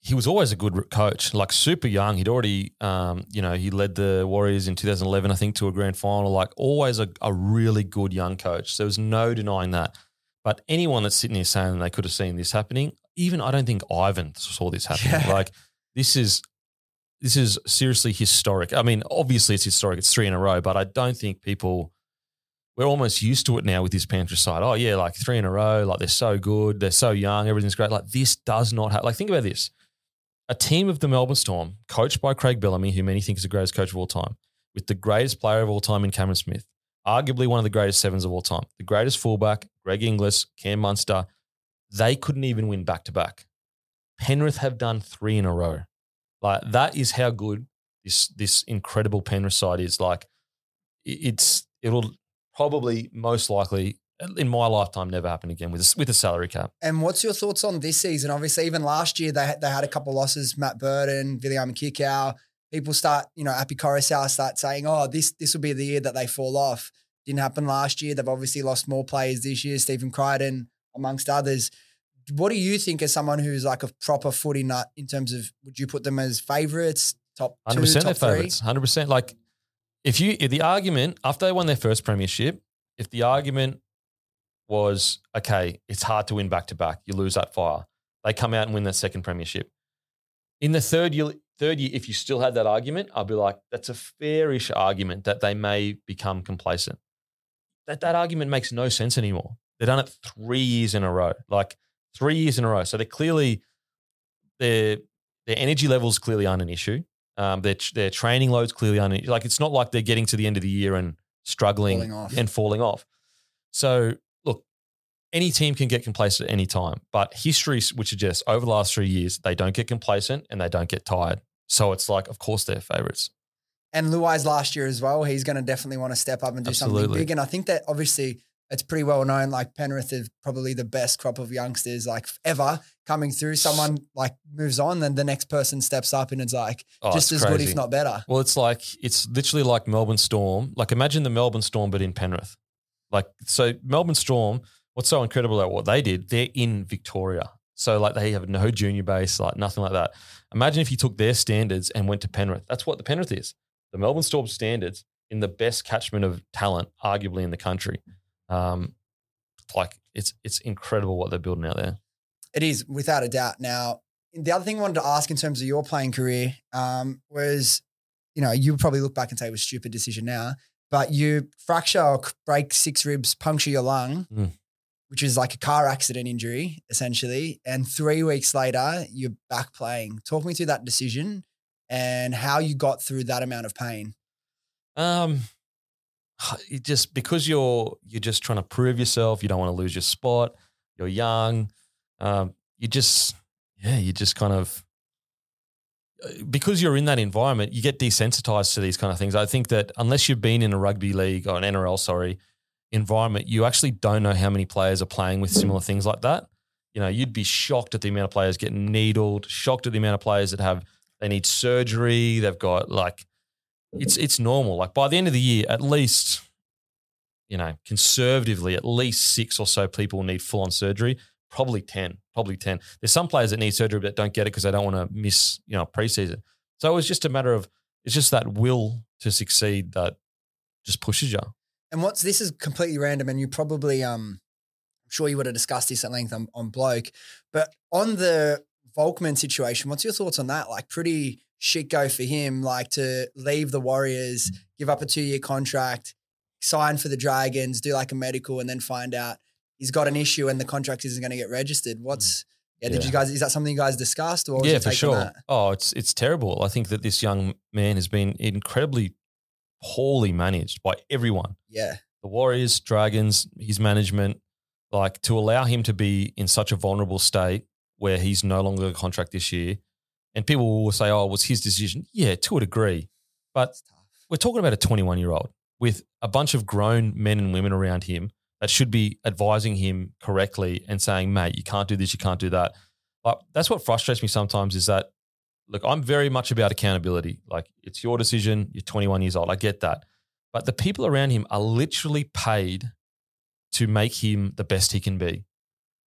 A: he was always a good coach. Like super young, he'd already, um, you know, he led the Warriors in 2011, I think, to a grand final. Like always a, a really good young coach. So there was no denying that. But anyone that's sitting here saying they could have seen this happening, even I don't think Ivan saw this happening. Yeah. Like this is this is seriously historic. I mean, obviously it's historic. It's three in a row, but I don't think people we're almost used to it now with this Panther side. Oh yeah, like three in a row. Like they're so good. They're so young. Everything's great. Like this does not have. Like think about this: a team of the Melbourne Storm, coached by Craig Bellamy, who many think is the greatest coach of all time, with the greatest player of all time in Cameron Smith, arguably one of the greatest sevens of all time, the greatest fullback, Greg Inglis, Cam Munster. They couldn't even win back to back. Penrith have done three in a row. Like that is how good this this incredible Penrith side is. Like it's it'll probably most likely in my lifetime never happen again with a, with a salary cap.
B: And what's your thoughts on this season? Obviously, even last year they they had a couple losses. Matt Burton, Viliame Kikau. People start, you know, Api Koroisau start saying, "Oh, this this will be the year that they fall off." Didn't happen last year. They've obviously lost more players this year. Stephen Crichton, amongst others what do you think as someone who's like a proper footy nut in terms of would you put them as favourites, top 100% two, top
A: favourites, 100%. Like if you if the argument after they won their first premiership, if the argument was okay, it's hard to win back to back, you lose that fire. They come out and win that second premiership. In the third year, third year, if you still had that argument, I'd be like, that's a fairish argument that they may become complacent. That that argument makes no sense anymore. They've done it three years in a row, like three years in a row. So they're clearly their their energy levels clearly aren't an issue. Um, their their training loads clearly aren't an, like it's not like they're getting to the end of the year and struggling
B: Falling
A: and falling off. So look, any team can get complacent at any time, but history would suggest over the last three years they don't get complacent and they don't get tired. So it's like, of course, they're favorites.
B: And Luai's last year as well. He's going to definitely want to step up and do something big. And I think that obviously it's pretty well known. Like Penrith is probably the best crop of youngsters like ever coming through. Someone like moves on, then the next person steps up, and it's like
A: Oh,
B: just
A: it's
B: as good, if not better.
A: Well, it's like it's literally like Melbourne Storm. Like imagine the Melbourne Storm, but in Penrith. Like so, Melbourne Storm. What's so incredible about what they did? They're in Victoria, so like they have no junior base, like nothing like that. Imagine if you took their standards and went to Penrith. That's what the Penrith is. The Melbourne Storm standards in the best catchment of talent, arguably in the country. Um, like it's it's incredible what they're building out there.
B: It is without a doubt. Now, the other thing I wanted to ask in terms of your playing career um, was, you know, you would probably look back and say it was a stupid decision now, but you fracture or break six ribs, puncture your lung,
A: Mm.
B: which is like a car accident injury, essentially. And three weeks later, you're back playing. Talk me through that decision and how you got through that amount of pain.
A: Um, you just because you're you're just trying to prove yourself. You don't want to lose your spot. You're young. Um, you just yeah, you just kind of uh, because you're in that environment, you get desensitized to these kind of things. I think that unless you've been in a rugby league or an NRL, sorry, environment, you actually don't know how many players are playing with similar things like that. You know, you'd be shocked at the amount of players getting needled, shocked at the amount of players that have they need surgery. They've got like it's it's normal. Like by the end of the year, at least, you know, conservatively, at least six or so people need full on surgery. Probably ten. Probably ten. There's some players that need surgery but don't get it because they don't want to miss, you know, preseason. So it was just a matter of it's just that will to succeed that just pushes you.
B: And what's this is completely random, and you probably um, I'm sure you would have discussed this at length on, on bloke, but on the Volkman situation, what's your thoughts on that? Like, pretty shit go for him, like to leave the Warriors, give up a two year contract, sign for the Dragons, do like a medical, and then find out he's got an issue and the contract isn't going to get registered. Hmm. What's yeah, Did
A: Yeah.
B: you guys? Is that something you guys discussed? Or was
A: yeah, for sure.
B: that?
A: Oh, it's it's terrible. I think that this young man has been incredibly poorly managed by everyone.
B: Yeah,
A: the Warriors, Dragons, his management, like to allow him to be in such a vulnerable state where he's no longer a contract this year. And people will say, oh, it was his decision. Yeah, to a degree. But we're talking about a 21 year old with a bunch of grown men and women around him that should be advising him correctly and saying, mate, you can't do this, you can't do that. But that's what frustrates me sometimes is that, look, I'm very much about accountability. Like, it's your decision, you're 21 years old. I get that. But the people around him are literally paid to make him the best he can be.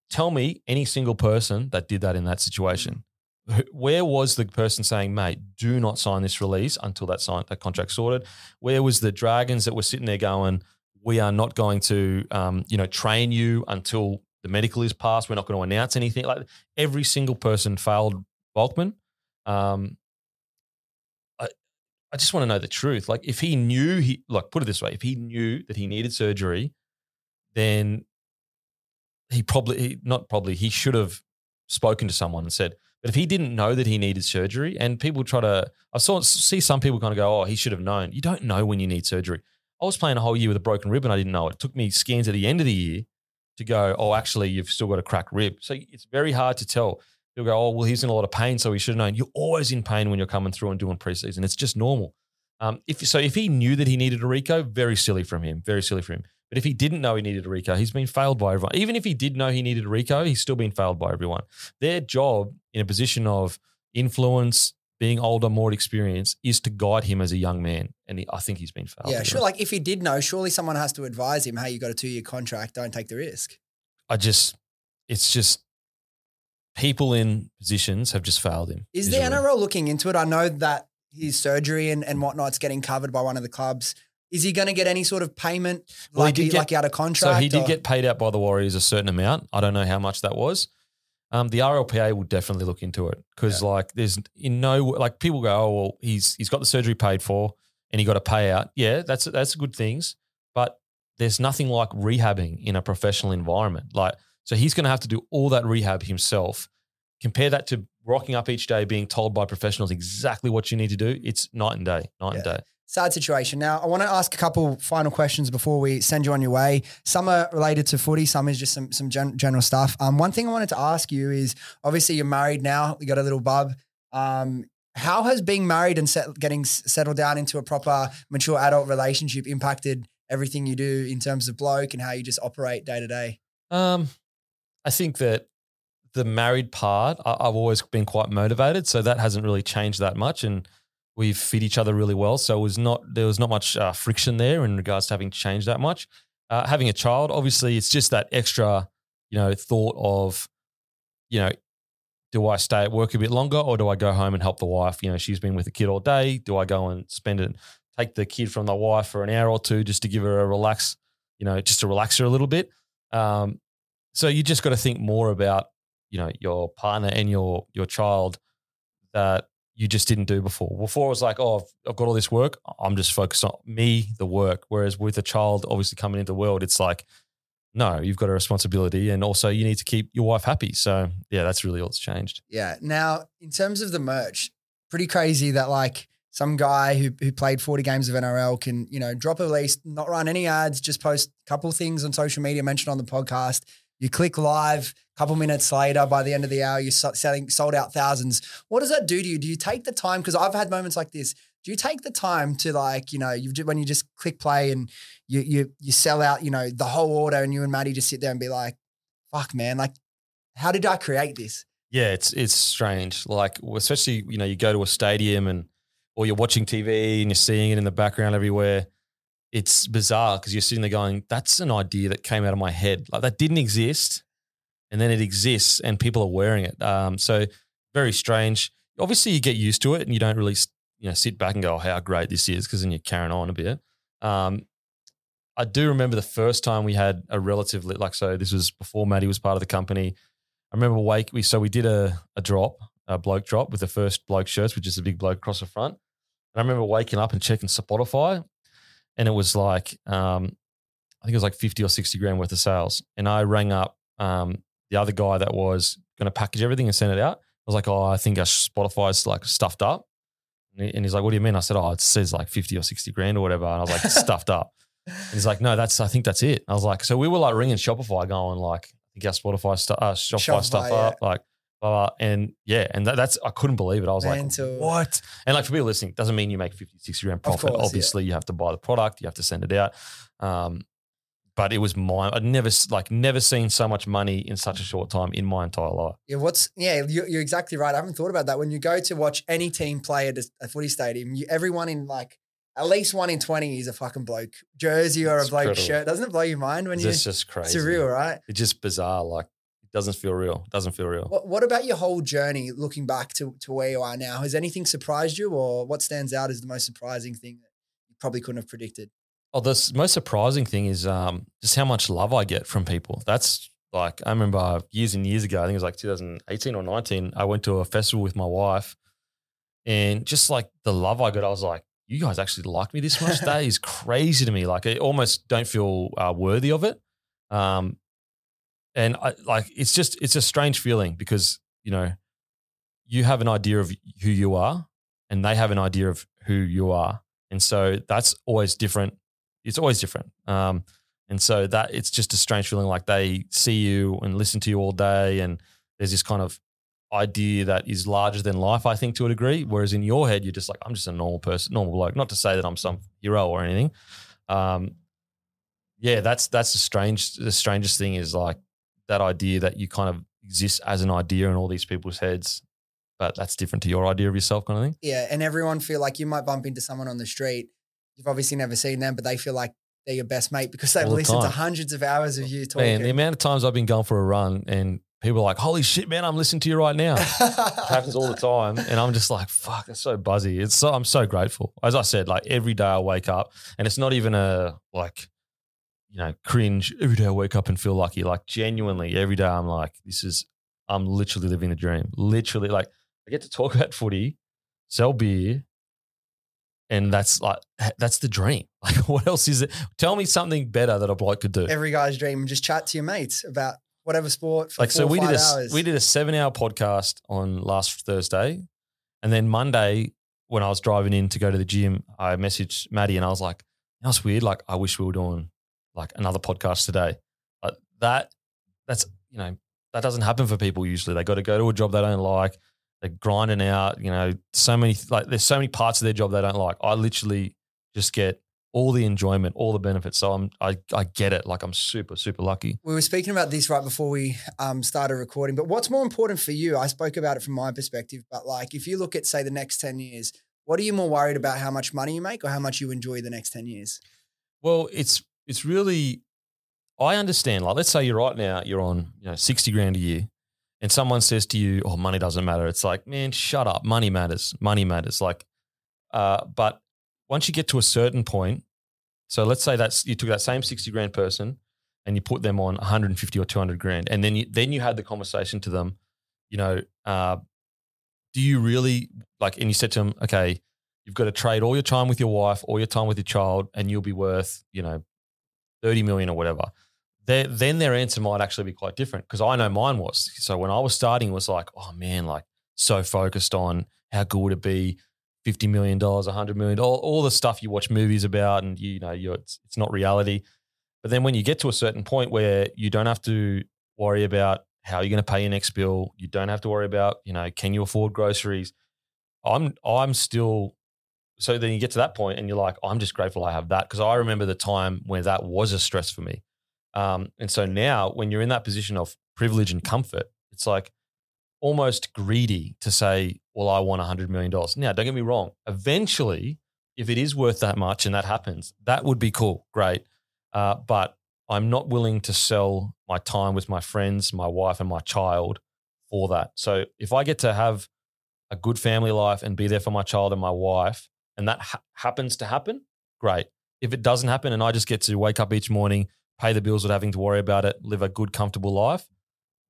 A: Tell me any single person that did that in that situation. Wh- Where was the person saying, mate, do not sign this release until that sign that contract sorted? Where was the dragons that were sitting there going, we are not going to, um, you know, train you until the medical is passed. We're not going to announce anything. Like every single person failed Volkman. Um, I, I just want to know the truth. Like if he knew he, like put it this way, if he knew that he needed surgery, then he probably, he, not probably, he should have spoken to someone and said, but if he didn't know that he needed surgery, and people try to, I saw see some people kind of go, "Oh, he should have known." You don't know when you need surgery. I was playing a whole year with a broken rib, and I didn't know it. It took me scans at the end of the year to go, "Oh, actually, you've still got a cracked rib." So it's very hard to tell. You'll go, "Oh, well, he's in a lot of pain, so he should have known." You're always in pain when you're coming through and doing preseason. It's just normal. Um, if so, if he knew that he needed a reco, very silly from him. Very silly from him. But if he didn't know he needed a reco, he's been failed by everyone. Even if he did know he needed a reco, he's still been failed by everyone. Their job in a position of influence, being older, more experienced, is to guide him as a young man. And he, I think he's been failed.
B: Yeah, sure. Like if he did know, surely someone has to advise him, "Hey, you got a two year contract. Don't take the risk."
A: I just, it's just people in positions have just failed him.
B: Is the
A: visually.
B: NRL looking into it? I know that his surgery and, and whatnot's getting covered by one of the clubs, is he going to get any sort of payment
A: Well, he
B: like,
A: did
B: he,
A: get-
B: like had a contract?
A: So he did
B: or-
A: get paid out by the Warriors a certain amount. I don't know how much that was. Um, the RLPA will definitely look into it because, like, there's in no like people go, oh well, he's he's got the surgery paid for and he got a payout. Yeah, that's that's good things, but there's nothing like rehabbing in a professional environment. Like, so he's going to have to do all that rehab himself. Compare that to rocking up each day, being told by professionals exactly what you need to do. It's night and day, night and day.
B: Sad situation. Now, I want to ask a couple final questions before we send you on your way. Some are related to footy, some is just some some gen- general stuff. Um, one thing I wanted to ask you is obviously you're married now, you got a little bub. Um, how has being married and set, getting settled down into a proper mature adult relationship impacted everything you do in terms of bloke and how you just operate day to day?
A: Um, I think that the married part, I, I've always been quite motivated, so that hasn't really changed that much, and we fit each other really well. So it was not there was not much uh, friction there in regards to having changed that much. Uh, having a child, obviously, it's just that extra, you know, thought of, you know, do I stay at work a bit longer or do I go home and help the wife? You know, she's been with the kid all day. Do I go and spend it, take the kid from the wife for an hour or two just to give her a relax, you know, just to relax her a little bit? Um, so you just got to think more about, you know, your partner and your your child that you just didn't do before. Before it was like, oh, I've, I've got all this work. I'm just focused on me, the work. Whereas with a child obviously coming into the world, it's like, no, you've got a responsibility, and also you need to keep your wife happy. So yeah, that's really what's changed.
B: Yeah. Now, in terms of the merch, pretty crazy that like some guy who who played 40 games of NRL can, you know, drop a release, not run any ads, just post a couple things on social media, mentioned on the podcast. You click live, a couple minutes later, by the end of the hour, you're selling sold out thousands. What does that do to you? Do you take the time? Because I've had moments like this. Do you take the time to like, you know, you when you just click play and you you you sell out, you know, the whole order, and you and Matty just sit there and be like, "Fuck, man! Like, how did I create this?"
A: Yeah, it's it's strange. Like especially you know you go to a stadium and or you're watching TV and you're seeing it in the background everywhere. It's bizarre because you're sitting there going, "That's an idea that came out of my head. Like that didn't exist, and then it exists, and people are wearing it." Um, so very strange. Obviously, you get used to it, and you don't really you know sit back and go, oh, "How great this is," because then you're carrying on a bit. Um, I do remember the first time we had a relatively like so. This was before Matty was part of the company. I remember wake we so we did a a drop, a bloke drop with the first bloke shirts, which is a big bloke across the front. And I remember waking up and checking Spotify, and it was like um, I think it was like fifty or sixty grand worth of sales. And I rang up um, the other guy that was going to package everything and send it out. I was like, "Oh, I think our Spotify's like stuffed up." And he- and he's like, "What do you mean?" I said, "Oh, it says like fifty or sixty grand or whatever." And I was like, "Stuffed up." And he's like, "No, that's I think that's it." I was like, "So we were like ringing Shopify, going like, I think our Spotify stu- uh, Shopify,
B: Shopify,
A: stuff
B: yeah.
A: up, like." Blah, blah. and yeah, and that, that's I couldn't believe it. I was
B: Mental.
A: like, "What?" And like for people listening, doesn't mean you make 50, 60 grand profit.
B: course, yeah.
A: Obviously, you have to buy the product, you have to send it out. Um, but it was my I'd never like never seen so much money in such a short time in my entire life.
B: Yeah, what's yeah, you're, you're exactly right. I haven't thought about that. When you go to watch any team play at a, a footy stadium, you, everyone in like at least one in twenty is a fucking bloke jersey or
A: It's
B: a bloke
A: incredible.
B: shirt. Doesn't it blow your mind when
A: It's
B: you?
A: just, just crazy.
B: Surreal, right?
A: It's just bizarre. Like doesn't feel real. Doesn't feel real.
B: What, what about your whole journey looking back to, to where you are now? Has anything surprised you, or what stands out as the most surprising thing that you probably couldn't have predicted?
A: Oh, the most surprising thing is um, just how much love I get from people. That's like I remember years and years ago. I think it was like 2018 or 19. I went to a festival with my wife, and just like the love I got, I was like, "You guys actually like me this much? that is crazy to me. Like I almost don't feel uh, worthy of it." Um, and I like it's just it's a strange feeling because you know you have an idea of who you are, and they have an idea of who you are, and so that's always different it's always different. Um, and so that it's just a strange feeling like they see you and listen to you all day, and there's this kind of idea that is larger than life, I think, to a degree. Whereas in your head, you're just like, I'm just a normal person, normal bloke. Not to say that I'm some hero or anything. Um, yeah, that's that's the strange. The strangest thing is like that idea that you kind of exist as an idea in all these people's heads, but that's different to your idea of yourself, kind of thing.
B: Yeah, and everyone feel like you might bump into someone on the street. You've obviously never seen them, but they feel like they're your best mate because they've
A: the
B: listened to hundreds of hours of you talking.
A: Man, the amount of times I've been going for a run and people are like, "Holy shit, man! I'm listening to you right now." it happens all the time, and I'm just like, "Fuck, that's so buzzy." It's so I'm so grateful. As I said, like every day I wake up, and it's not even a like, you know, cringe. Every day I wake up and feel lucky. Like genuinely, every day I'm like, "This is." I'm literally living the dream. Literally, like I get to talk about footy, sell beer, and that's like that's the dream. Like, what else is it? Tell me something better that a bloke could do.
B: Every guy's dream. Just chat to your mates about whatever sport. For
A: like, so we did a
B: hours.
A: we did a seven hour podcast on last Thursday, and then Monday when I was driving in to go to the gym, I messaged Matty and I was like, "That's weird. Like, I wish we were doing like another podcast today." Like that. That's you know that doesn't happen for people usually. They got to go to a job they don't like. They're grinding out. You know, so many like there's so many parts of their job they don't like. I literally just get all the enjoyment, all the benefits. So I'm I I get it. Like I'm super super lucky.
B: We were speaking about this right before we um, started recording, but what's more important for you? I spoke about it from my perspective, but like if you look at, say, the next 10 years, what are you more worried about how much money you make or how much you enjoy the next 10 years?
A: Well, it's it's really I understand. Like, let's say you're right now, you're on you know sixty grand a year, and someone says to you, "Oh, money doesn't matter." It's like, man, shut up. Money matters. Money matters. Like, uh, but once you get to a certain point, so let's say that's you took that same sixty grand person and you put them on one hundred and fifty or two hundred grand, and then you then you had the conversation to them, you know, uh, do you really like? And you said to them, okay, you've got to trade all your time with your wife, all your time with your child, and you'll be worth, you know, 30 million or whatever. Then their answer might actually be quite different because I know mine was. So when I was starting, it was like, oh man, like so focused on how good would it be, $50 million, 100 million, all, all the stuff you watch movies about and you, know, you're, it's, it's not reality. But then when you get to a certain point where you don't have to worry about how you're going to pay your next bill, you don't have to worry about, you know, can you afford groceries? I'm I'm still so then you get to that point and you're like, I'm just grateful I have that because I remember the time where that was a stress for me. Um, and so now when you're in that position of privilege and comfort, it's like almost greedy to say, well, I want $100 million. Now, don't get me wrong. Eventually, if it is worth that much and that happens, that would be cool. Great. Uh, but I'm not willing to sell my time with my friends, my wife, and my child for that. So if I get to have a good family life and be there for my child and my wife, and that ha- happens to happen, great. If it doesn't happen and I just get to wake up each morning, pay the bills without having to worry about it, live a good, comfortable life,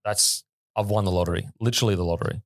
A: that's, I've won the lottery, literally the lottery.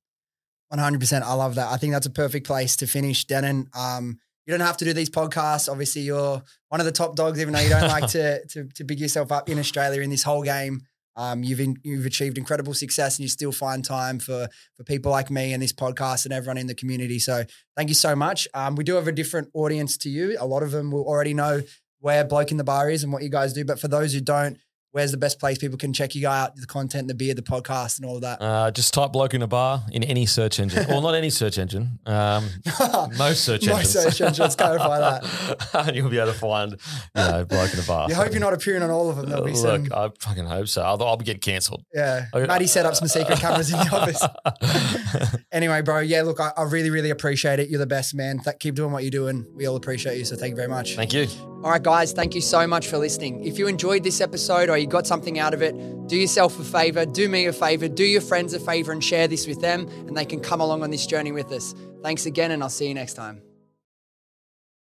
B: 100%. I love that. I think that's a perfect place to finish. Denan, um, you don't have to do these podcasts. Obviously, you're one of the top dogs, even though you don't like to, to, to big yourself up in Australia in this whole game. Um, you've in, you've achieved incredible success, and you still find time for for people like me and this podcast and everyone in the community. So thank you so much. Um, we do have a different audience to you. A lot of them will already know where Bloke in the Bar is and what you guys do. But for those who don't, where's the best place people can check you out, the content, the beer, the podcast, and all of that?
A: Uh, just type bloke in a bar in any search engine. well, not any search engine. Um, most search engines.
B: Most search engines. Let's clarify that.
A: and you'll be able to find, you know, bloke in a bar.
B: You hope you're not appearing on all of them. There'll be some.
A: Look, I fucking hope so. I'll, I'll be getting cancelled.
B: Yeah.
A: I-
B: Matty set up some secret cameras in the office. Anyway, bro, yeah, look, I, I really, really appreciate it. You're the best, man. Th- keep doing what you're doing. We all appreciate you. So thank you very much.
A: Thank you.
B: All right, guys, thank you so much for listening. If you enjoyed this episode or you got something out of it, do yourself a favor, do me a favor, do your friends a favor, and share this with them, and they can come along on this journey with us. Thanks again, and I'll see you next time.